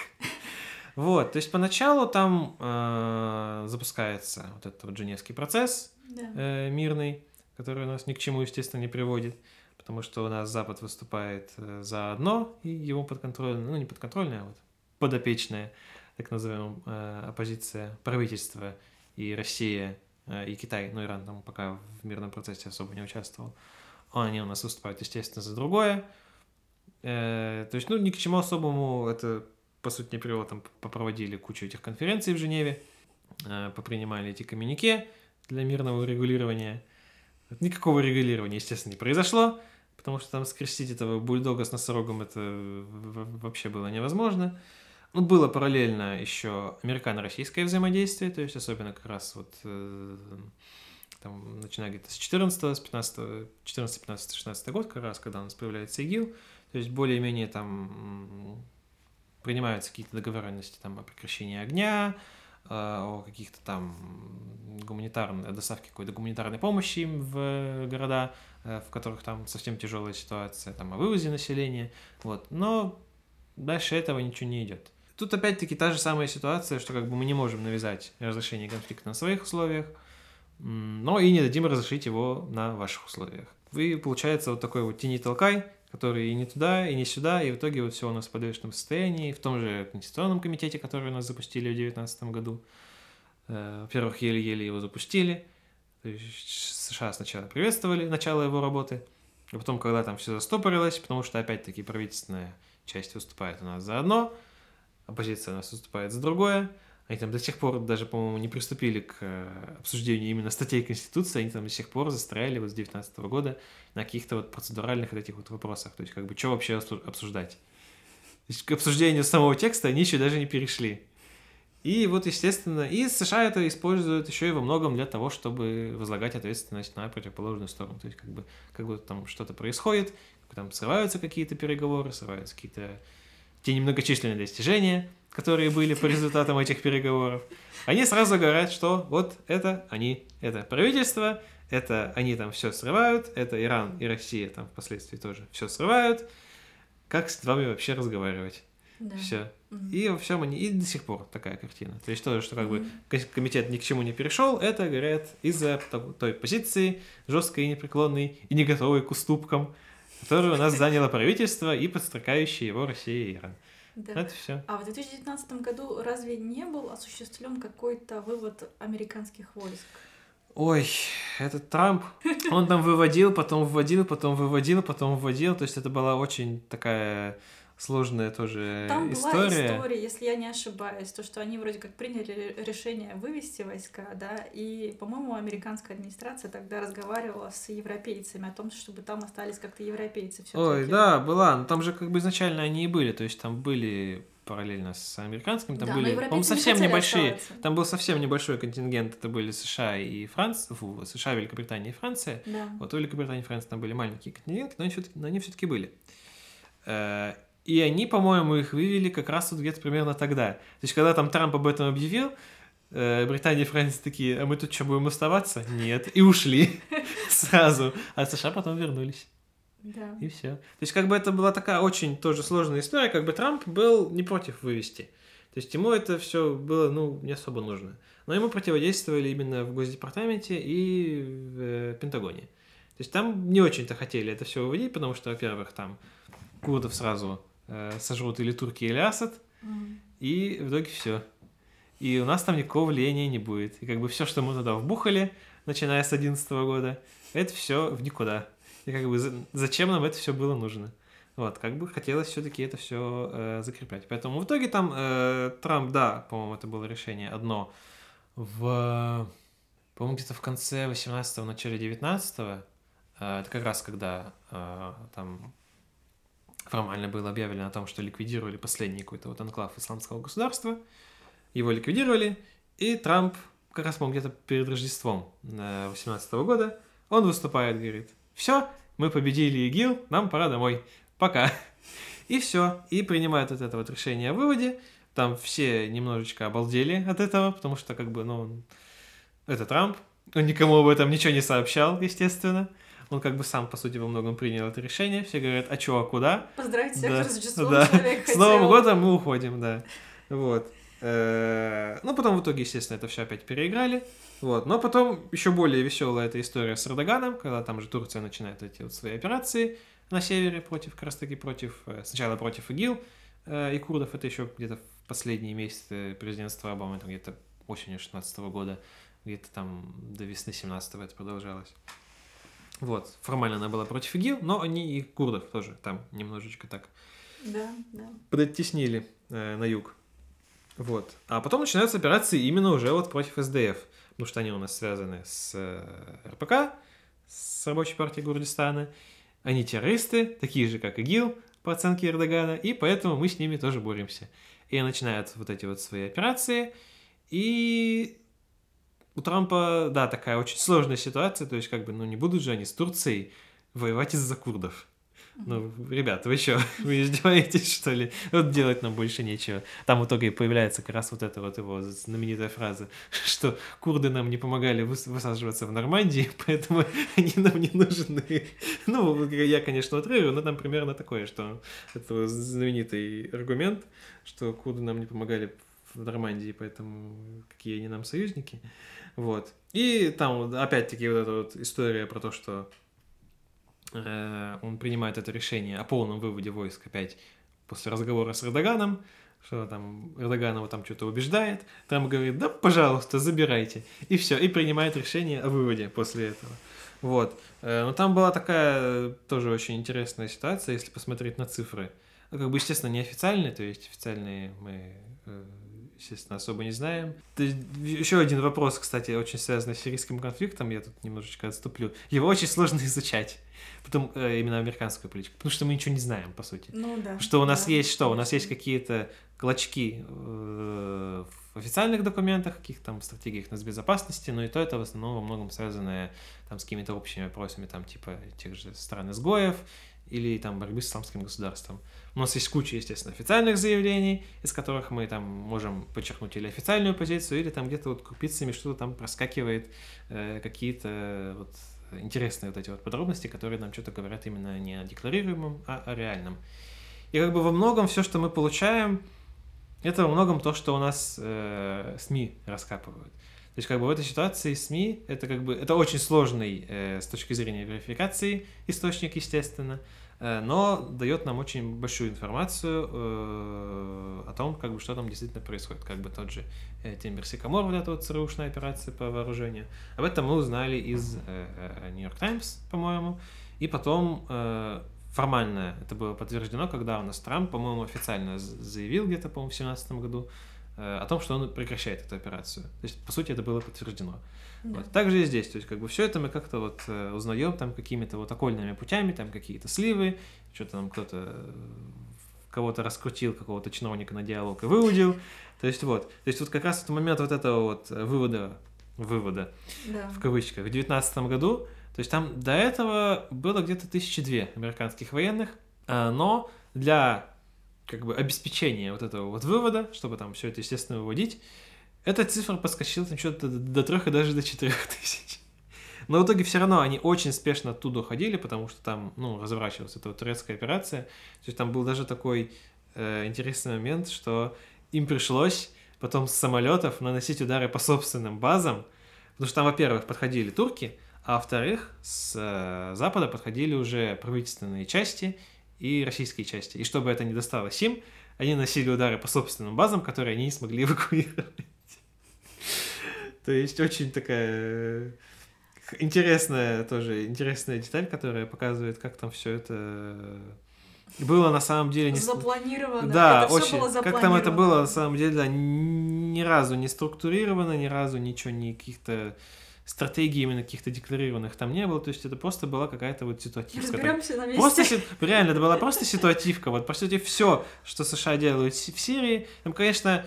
Вот, то есть поначалу там э, запускается вот этот вот Женевский процесс Да. э, мирный, который у нас ни к чему, естественно, не приводит, потому что у нас Запад выступает э, за одно, и его подконтрольное, ну не подконтрольное, а вот подопечная, так называемая э, оппозиция правительства и Россия, э, и Китай, ну Иран там пока в мирном процессе особо не участвовал, они у нас выступают, естественно, за другое. Э, то есть, ну, ни к чему особому это по сути, не привело, там попроводили кучу этих конференций в Женеве, попринимали эти коммюнике для мирного регулирования. Никакого регулирования, естественно, не произошло, потому что там скрестить этого бульдога с носорогом это вообще было невозможно. Ну, было параллельно еще американо-российское взаимодействие, то есть особенно как раз вот э, там, начиная где-то с 14 с 15 14 15 16 год, как раз, когда у нас появляется ИГИЛ, то есть более-менее там принимаются какие-то договоренности там о прекращении огня, э, о каких-то там гуманитарной доставке какой-то гуманитарной помощи им в города, э, в которых там совсем тяжелая ситуация, там о вывозе населения, вот. Но дальше этого ничего не идет. Тут опять-таки та же самая ситуация, что как бы мы не можем навязать разрешение конфликта на своих условиях, но и не дадим разрешить его на ваших условиях. Вы, получается, вот такой вот тени толкай, которые и не туда, и не сюда, и в итоге вот все у нас в подвешенном состоянии, в том же Конституционном комитете, который у нас запустили в 2019 году. Э, во-первых, еле-еле его запустили, США сначала приветствовали начало его работы, а потом, когда там все застопорилось, потому что, опять-таки, правительственная часть выступает у нас за одно, оппозиция нас выступает за другое, они там до сих пор даже, по-моему, не приступили к э, обсуждению именно статей Конституции, они там до сих пор застряли вот с 19 года на каких-то вот процедуральных вот этих вот вопросах. То есть, как бы, что вообще обсуждать? То есть, к обсуждению самого текста они еще даже не перешли. И вот, естественно, и США это используют еще и во многом для того, чтобы возлагать ответственность на противоположную сторону. То есть, как бы, как бы там что-то происходит, там срываются какие-то переговоры, срываются какие-то те немногочисленные достижения, которые были по результатам этих переговоров, они сразу говорят, что вот это они, это правительство, это они там все срывают, это Иран и Россия там впоследствии тоже все срывают. Как с вами вообще разговаривать? Да. Все. Мгм. И во всем они, и до сих пор такая картина. То есть то, что как бы Мгм. ко- комитет ни к чему не перешел, это, говорят, из-за той позиции жесткой и непреклонной и не готовой к уступкам, которую у нас заняло правительство и подстрекающие его Россия и Иран. Да. Это все. А в 2019 году разве не был осуществлен какой-то вывод американских войск? Ой, этот Трамп, он там выводил, потом вводил, потом выводил, потом вводил. То есть это была очень такая сложная тоже Там была история. история, если я не ошибаюсь, то, что они вроде как приняли решение вывести войска, да, и, по-моему, американская администрация тогда разговаривала с европейцами о том, чтобы там остались как-то европейцы все Ой, да, была. Но там же как бы изначально они и были. То есть там были параллельно с американскими, там Да, были, по-моему, не совсем хотели небольшие. оставаться. Там был совсем небольшой контингент. Это были США и Франция, фу, США, Великобритания и Франция. Да. Вот у Великобритании и Франции там были маленькие контингенты, но они все-таки, но они все-таки были. И они, по-моему, их вывели как раз вот где-то примерно тогда. То есть, когда там Трамп об этом объявил, Э, Британия и Франция такие, а мы тут что, будем оставаться? Нет. И ушли <laughs> сразу. А США потом вернулись. Да. И все. То есть, как бы это была такая очень тоже сложная история, как бы Трамп был не против вывести. То есть ему это все было, ну, не особо нужно. Но ему противодействовали именно в Госдепартаменте и в э, Пентагоне. То есть там не очень-то хотели это все выводить, потому что, во-первых, там курдов сразу э, сожрут или турки, или Асад, Мгм. и в итоге все. И у нас там никакого влияния не будет. И как бы все, что мы туда вбухали, начиная с 2011 года, это все в никуда. И как бы за- зачем нам это все было нужно? Вот, как бы хотелось все-таки это все закреплять. Поэтому в итоге там э, Трамп, да, по-моему, это было решение одно в, по-моему, где-то в конце 18-го, начале 19-го, э, это как раз когда э, там формально было объявлено о том, что ликвидировали последний какой-то вот анклав исламского государства, его ликвидировали, и Трамп как раз, по-моему, где-то перед Рождеством 18 года, он выступает, говорит, все, мы победили ИГИЛ, нам пора домой, пока. И все, и принимает вот это вот решение о выводе, там все немножечко обалдели от этого, потому что, как бы, ну, это Трамп, он никому об этом ничего не сообщал, естественно. Он как бы сам, по сути, во многом принял это решение. Все говорят, а чё, а куда? Поздравить всех Да, с Рождеством, да. человек С Новым годом мы уходим, да. Вот. Э, Ну, потом в итоге, естественно, это все опять переиграли. Вот. Но потом еще более веселая эта история с Эрдоганом, когда там же Турция начинает эти вот свои операции на севере против, как раз таки против, э, сначала против ИГИЛ э, и курдов, это еще где-то в последние месяцы президентства Обамы, там где-то осенью 16 года, где-то там до весны 17 это продолжалось. Вот, формально она была против ИГИЛ, но они и курдов тоже там немножечко так Да, да. подоттеснили э, на юг. Вот. А потом начинаются операции именно уже вот против СДФ, потому что они у нас связаны с э, РПК, с Рабочей партией Курдистана. Они террористы, такие же, как ИГИЛ, по оценке Эрдогана, и поэтому мы с ними тоже боремся. И начинают вот эти вот свои операции, и у Трампа, да, такая очень сложная ситуация, то есть как бы, ну не будут же они с Турцией воевать из-за курдов. Ну, ребята, вы что, <laughs> вы издеваетесь, что ли? Вот делать нам больше нечего. Там в итоге появляется как раз вот эта вот его знаменитая фраза, <laughs> что курды нам не помогали выс- высаживаться в Нормандии, <laughs> поэтому они нам не нужны. Ну, я, конечно, утрирую, но там примерно такое, что это знаменитый аргумент, что курды нам не помогали в Нормандии, поэтому какие они нам союзники. Вот. И там опять-таки вот эта вот история про то, что э, он принимает это решение о полном выводе войск опять после разговора с Эрдоганом, что там Эрдоган его там что-то убеждает, там говорит, да, пожалуйста, забирайте. И все, и принимает решение о выводе после этого. Вот. Э, Но там была такая тоже очень интересная ситуация, если посмотреть на цифры. Как бы, естественно, неофициальные, то есть официальные мы, э, естественно, особо не знаем. Еще один вопрос, кстати, очень связанный с сирийским конфликтом, я тут немножечко отступлю. Его очень сложно <laughs> изучать, потом, э, именно американскую политику, потому что мы ничего не знаем, по сути. Ну да. Что у нас да, есть что? У нас есть какие-то клочки э, в официальных документах, каких-то там стратегиях безопасности, но и то это в основном во многом связанное там с какими-то общими вопросами, там типа тех же стран изгоев или там борьбы с исламским государством. У нас есть куча, естественно, официальных заявлений, из которых мы там можем подчеркнуть или официальную позицию, или там где-то вот крупицами что-то там проскакивает, э, какие-то вот интересные вот эти вот подробности, которые нам что-то говорят именно не о декларируемом, а о реальном. И как бы во многом все, что мы получаем, это во многом то, что у нас э, СМИ раскапывают. То есть как бы в этой ситуации СМИ это как бы это очень сложный э, с точки зрения верификации источник, естественно, э, но дает нам очень большую информацию э, о том, как бы что там действительно происходит, как бы тот же э, Timber Sycamore, вот эта вот ЦРУшная операция по вооружению. Об этом мы узнали из New York Times, по-моему, и потом э, формально это было подтверждено, когда у нас Трамп, по-моему, официально заявил где-то, по-моему, в 2017 году э, о том, что он прекращает эту операцию. То есть, по сути, это было подтверждено. Да. Вот. Так же и здесь, то есть, как бы все это мы как-то вот э, узнаем там какими-то вот окольными путями, там какие-то сливы, что-то там кто-то э, кого-то раскрутил, какого-то чиновника на диалог и выудил. То есть вот, то есть вот как раз в момент вот этого вот э, вывода, вывода Да. в кавычках, в 2019 году, то есть там до этого было где-то тысячи две американских военных, но для как бы обеспечения вот этого вот вывода, чтобы там все это, естественно, выводить, эта цифра подскочила там что-то до трех и даже до четырех <laughs> тысяч. Но в итоге все равно они очень спешно оттуда уходили, потому что там, ну, разворачивалась эта вот турецкая операция. То есть там был даже такой э, интересный момент, что им пришлось потом с самолетов наносить удары по собственным базам, потому что там, во-первых, подходили турки, а во-вторых, с э, запада подходили уже правительственные части и российские части. И чтобы это не досталось им, они носили удары по собственным базам, которые они не смогли <laughs> эвакуировать. То есть очень такая э, интересная тоже интересная деталь, которая показывает, как там все это было на самом деле не запланировано. Да, это очень. Было как там это было на самом деле, да, ни разу не структурировано, ни разу ничего, ни каких-то стратегий именно каких-то декларированных там не было, то есть это просто была какая-то вот ситуативка. Разберемся на месте. Просто, реально, это была просто ситуативка. Вот, по сути, все, что США делают в Сирии, там, конечно,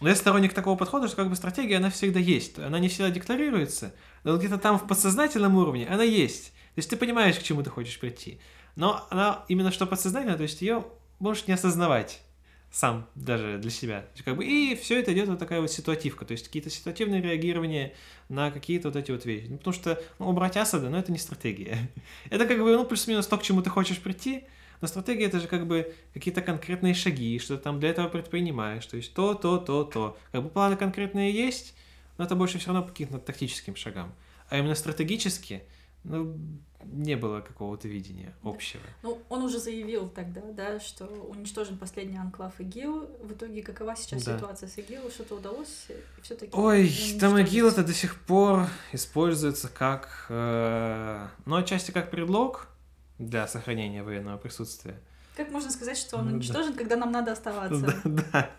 но я сторонник такого подхода, что как бы стратегия, она всегда есть. Она не всегда декларируется, но где-то там в подсознательном уровне она есть. То есть ты понимаешь, к чему ты хочешь прийти. Но она именно что подсознательно, то есть ее можешь не осознавать сам даже для себя. Как бы, и все это идет вот такая вот ситуативка, то есть какие-то ситуативные реагирования на какие-то вот эти вот вещи. Ну, потому что ну, убрать Асада, ну, это не стратегия. <laughs> это как бы, ну, плюс-минус то, к чему ты хочешь прийти, но стратегия это же как бы какие-то конкретные шаги, что ты там для этого предпринимаешь. То есть то, то, то, то. Как бы планы конкретные есть, но это больше все равно по каким-то тактическим шагам. А именно стратегически, ну, не было какого-то видения общего. Ну, он уже заявил тогда, да, что уничтожен последний анклав ИГИЛ. В итоге какова сейчас да. ситуация с ИГИЛ? Что-то удалось все-таки? Ой, там ИГИЛ это до сих пор используется как, э, ну, отчасти как предлог, для сохранения военного присутствия. Как можно сказать, что он уничтожен, да. когда нам надо оставаться? <laughs> Да, да.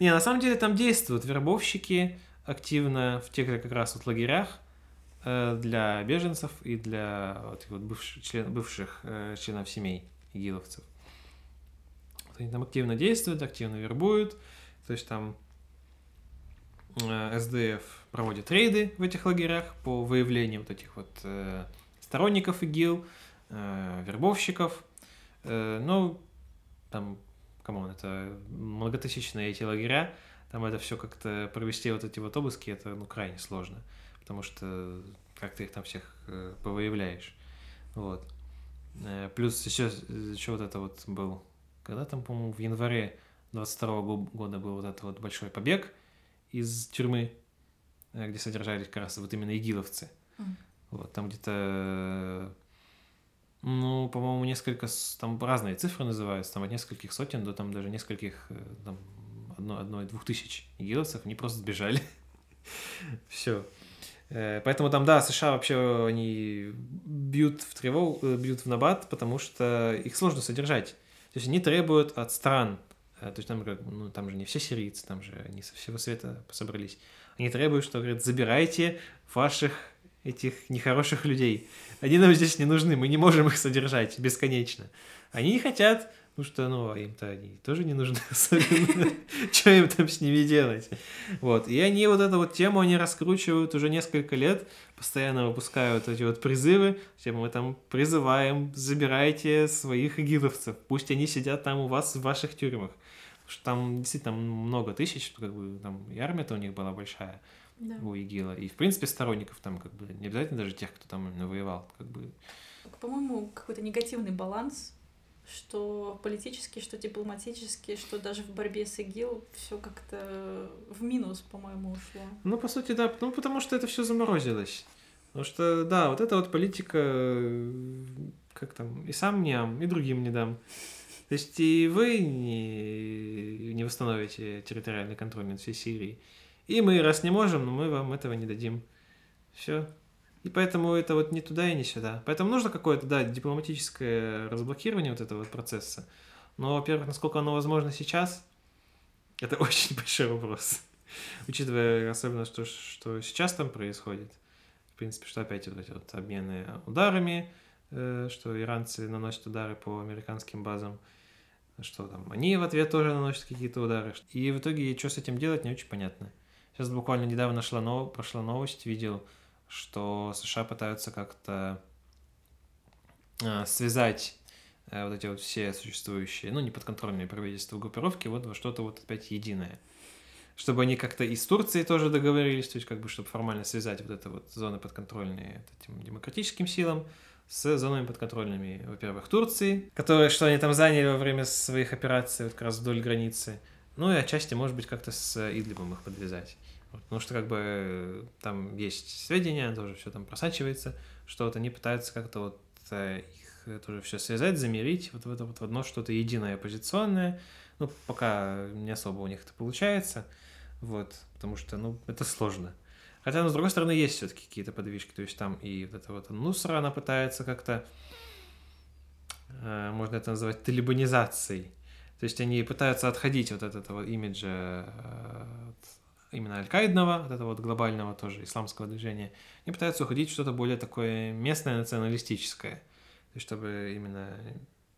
Не, на самом деле там действуют вербовщики активно в тех же как раз вот лагерях для беженцев и для вот, вот бывших, член, бывших э, членов семей игиловцев. Они там активно действуют, активно вербуют. То есть там э, SDF проводит рейды в этих лагерях по выявлению вот этих вот э, сторонников ИГИЛ, э, вербовщиков. Э, ну, там, come on, это многотысячные эти лагеря, там это все как-то провести вот эти вот обыски, это ну, крайне сложно, потому что как ты их там всех э, повыявляешь. Вот. Э, плюс еще, еще вот это вот был, когда там, по-моему, в январе 22 года был вот этот вот большой побег из тюрьмы, э, где содержались как раз вот именно игиловцы. Mm. Вот, там где-то ну, по-моему, несколько, там разные цифры называются, там от нескольких сотен до там даже нескольких, там, одной, одной двух тысяч игиловцев, они просто сбежали. <laughs> Все. Э, поэтому там, да, США вообще, они бьют в тревогу, э, бьют в набат, потому что их сложно содержать. То есть они требуют от стран, то есть там, ну, там же не все сирийцы, там же они со всего света собрались. Они требуют, что, говорят, забирайте ваших этих нехороших людей. Они нам здесь не нужны, мы не можем их содержать бесконечно. Они не хотят, ну что, ну, а им-то они тоже не нужны <laughs> особенно. Что им там с ними делать? Вот. И они вот эту вот тему, они раскручивают уже несколько лет, постоянно выпускают эти вот призывы, все мы там призываем, забирайте своих игиловцев, пусть они сидят там у вас в ваших тюрьмах. Потому что там действительно много тысяч, как бы там и армия-то у них была большая да. у ИГИЛа. И, в принципе, сторонников там как бы не обязательно даже тех, кто там именно воевал. Как бы. По-моему, какой-то негативный баланс, что политически, что дипломатически, что даже в борьбе с ИГИЛ все как-то в минус, по-моему, ушло. Ну, по сути, да, ну, потому что это все заморозилось. Потому что, да, вот эта вот политика, как там, и сам не дам, и другим не дам. То есть и вы не, не восстановите территориальный контроль над всей Сирией. И мы, раз не можем, но мы вам этого не дадим. Все. И поэтому это вот не туда и не сюда. Поэтому нужно какое-то, да, дипломатическое разблокирование вот этого процесса. Но, во-первых, насколько оно возможно сейчас, <laughs> это очень большой вопрос. Учитывая особенно, что, что сейчас там происходит. В принципе, что опять вот эти вот обмены ударами, э, что иранцы наносят удары по американским базам, что там они в ответ тоже наносят какие-то удары. И в итоге, что с этим делать, не очень понятно. Сейчас буквально недавно шла нов... прошла новость, видел, что США пытаются как-то э, связать э, вот эти вот все существующие, ну, неподконтрольные правительства группировки вот во что-то вот опять единое. чтобы они как-то и с Турцией тоже договорились, то есть как бы, чтобы формально связать вот это вот зоны подконтрольные этим демократическим силам с зонами подконтрольными, во-первых, Турции, которые, что они там заняли во время своих операций вот как раз вдоль границы, ну и отчасти, может быть, как-то с Идлибом их подвязать. Вот, потому что как бы там есть сведения, тоже все там просачивается, что вот они пытаются как-то вот э, их тоже все связать, замерить вот в это вот в одно что-то единое оппозиционное. Ну, пока не особо у них это получается. Вот, потому что, ну, это сложно. Хотя, ну, с другой стороны, есть все-таки какие-то подвижки. То есть там и вот эта вот Нусра, она пытается как-то, э, можно это назвать, талибанизацией. То есть они пытаются отходить вот от этого имиджа э, именно аль-Каидного, вот этого вот глобального тоже исламского движения, они пытаются уходить в что-то более такое местное, националистическое. То есть чтобы именно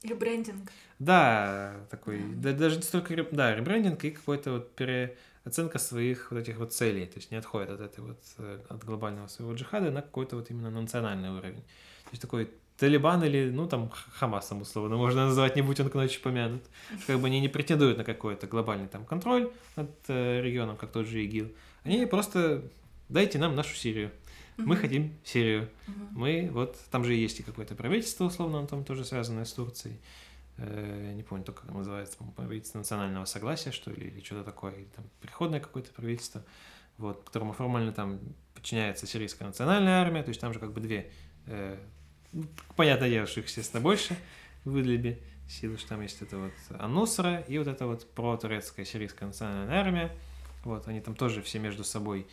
Ребрендинг. Да, такой, да. даже не столько, да, ребрендинг и какой-то вот переоценка своих вот этих вот целей, то есть не отходит от этой вот, э, от глобального своего джихада на какой-то вот именно национальный уровень. То есть такой Талибан или, ну, там, Хамасом, условно, можно назвать, не будь он к ночи помянут. Как бы они не претендуют на какой-то глобальный там контроль над э, регионом, как тот же ИГИЛ. Они просто дайте нам нашу Сирию. Мы хотим Сирию. Мы вот там же есть и какое-то правительство, условно, там тоже связанное с Турцией. Э, не помню, только как называется, правительство национального согласия, что ли, или что-то такое, или там приходное какое-то правительство, вот, которому формально там подчиняется сирийская национальная армия, то есть там же как бы две, э, ну, понятно дело, что их, естественно, больше в Идлибе, силы, что там есть это вот Анусра и вот эта вот протурецкая сирийская национальная армия, вот, они там тоже все между собой.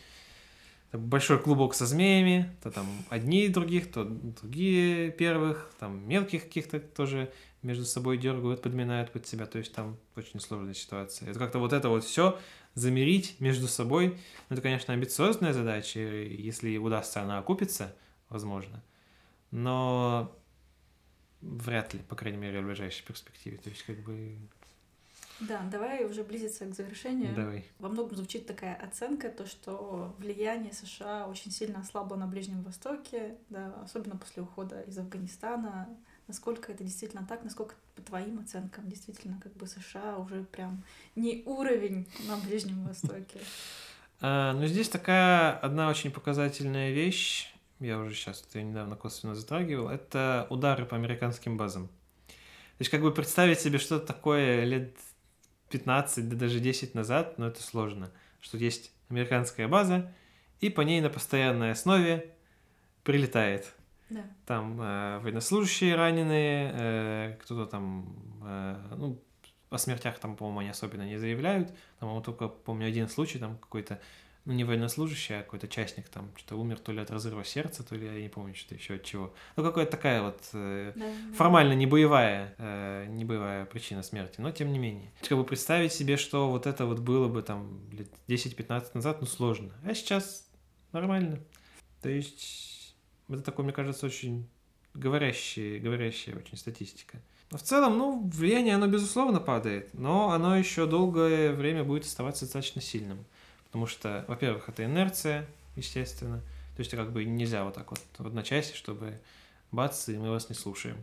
Большой клубок со змеями, то там одни других, то другие первых, там мелких каких-то тоже между собой дергают, подминают под себя, то есть там очень сложная ситуация. Это как-то вот это вот все замерить между собой, ну, это, конечно, амбициозная задача, если удастся она окупиться, возможно, но вряд ли, по крайней мере, в ближайшей перспективе, то есть как бы да, давай уже близиться к завершению. Давай. Во многом звучит такая оценка, то, что влияние США очень сильно ослабло на Ближнем Востоке, да, особенно после ухода из Афганистана. Насколько это действительно так, насколько по твоим оценкам действительно как бы США уже прям не уровень на Ближнем Востоке? <laughs> А, ну, здесь такая одна очень показательная вещь, я уже сейчас это недавно косвенно затрагивал, это удары по американским базам. То есть как бы представить себе что-то такое лет 15, да даже 10 назад, но это сложно, что есть американская база, и по ней на постоянной основе прилетает. Да. Там э, военнослужащие раненые, э, кто-то там, э, ну, о смертях там, по-моему, они особенно не заявляют. Там, только, помню, один случай, там какой-то ну, не военнослужащий, а какой-то частник там что-то умер то ли от разрыва сердца, то ли я не помню, что еще от чего. Ну, какая-то такая вот э, да, формально не боевая, э, не боевая причина смерти, но тем не менее. Как бы представить себе, что вот это вот было бы там лет 10-15 назад, ну, сложно. А сейчас нормально. То есть это такое, мне кажется, очень говорящая, говорящая очень статистика. Но в целом, ну, влияние, оно, безусловно, падает, но оно еще долгое время будет оставаться достаточно сильным. Потому что, во-первых, это инерция, естественно. То есть как бы нельзя вот так вот в одночасье, чтобы бац, и мы вас не слушаем.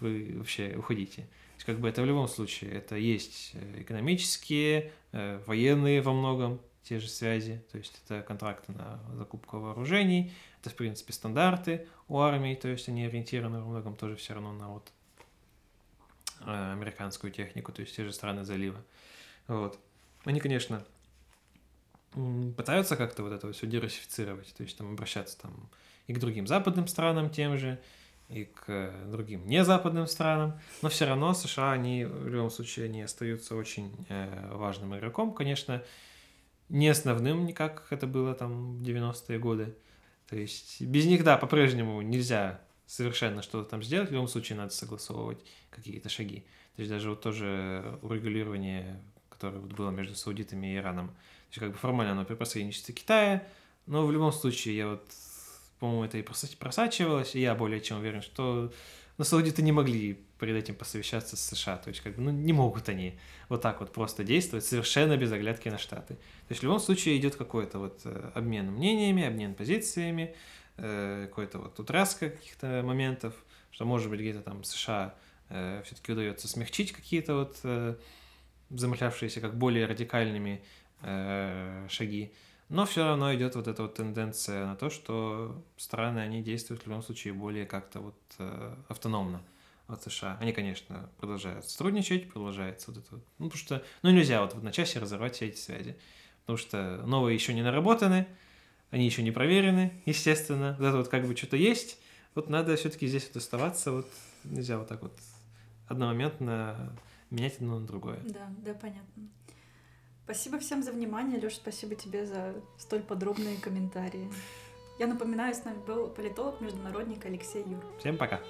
Вы вообще уходите. То есть как бы это в любом случае, это есть э, экономические, э, военные во многом те же связи, то есть это контракты на закупку вооружений, это, в принципе, стандарты у армии, то есть они ориентированы во многом тоже все равно на вот э, американскую технику, то есть те же страны залива. Вот. Они, конечно, пытаются как-то вот это все диверсифицировать, то есть там обращаться там и к другим западным странам тем же, и к другим незападным странам, но все равно США, они в любом случае, они остаются очень э, важным игроком, конечно, не основным никак это было там в 90-е годы, то есть без них, да, по-прежнему нельзя совершенно что-то там сделать, в любом случае надо согласовывать какие-то шаги, то есть даже вот тоже урегулирование, которое вот было между саудитами и Ираном, есть как бы формально оно при посредничестве Китая, но в любом случае я вот, по-моему, это и просачивалось, и я более чем уверен, что на саудиты не могли перед этим посовещаться с США, то есть как бы, ну, не могут они вот так вот просто действовать совершенно без оглядки на Штаты. То есть в любом случае идет какой-то вот э, обмен мнениями, обмен позициями, э, какой-то вот утраска каких-то моментов, что может быть где-то там США э, все-таки удается смягчить какие-то вот замышлявшиеся как более радикальными э, шаги. Но все равно идет вот эта вот тенденция на то, что страны, они действуют в любом случае более как-то вот э, автономно от США. Они, конечно, продолжают сотрудничать, продолжается вот это вот. Ну, потому что, ну, нельзя вот в одночасье разорвать все эти связи. Потому что новые еще не наработаны, они еще не проверены, естественно. Вот это вот как бы что-то есть. Вот надо все-таки здесь вот оставаться, вот нельзя вот так вот одномоментно менять одно на другое. Да, да, понятно. Спасибо всем за внимание, Лёш, спасибо тебе за столь подробные комментарии. Я напоминаю, с нами был политолог-международник Алексей Юр. Всем пока.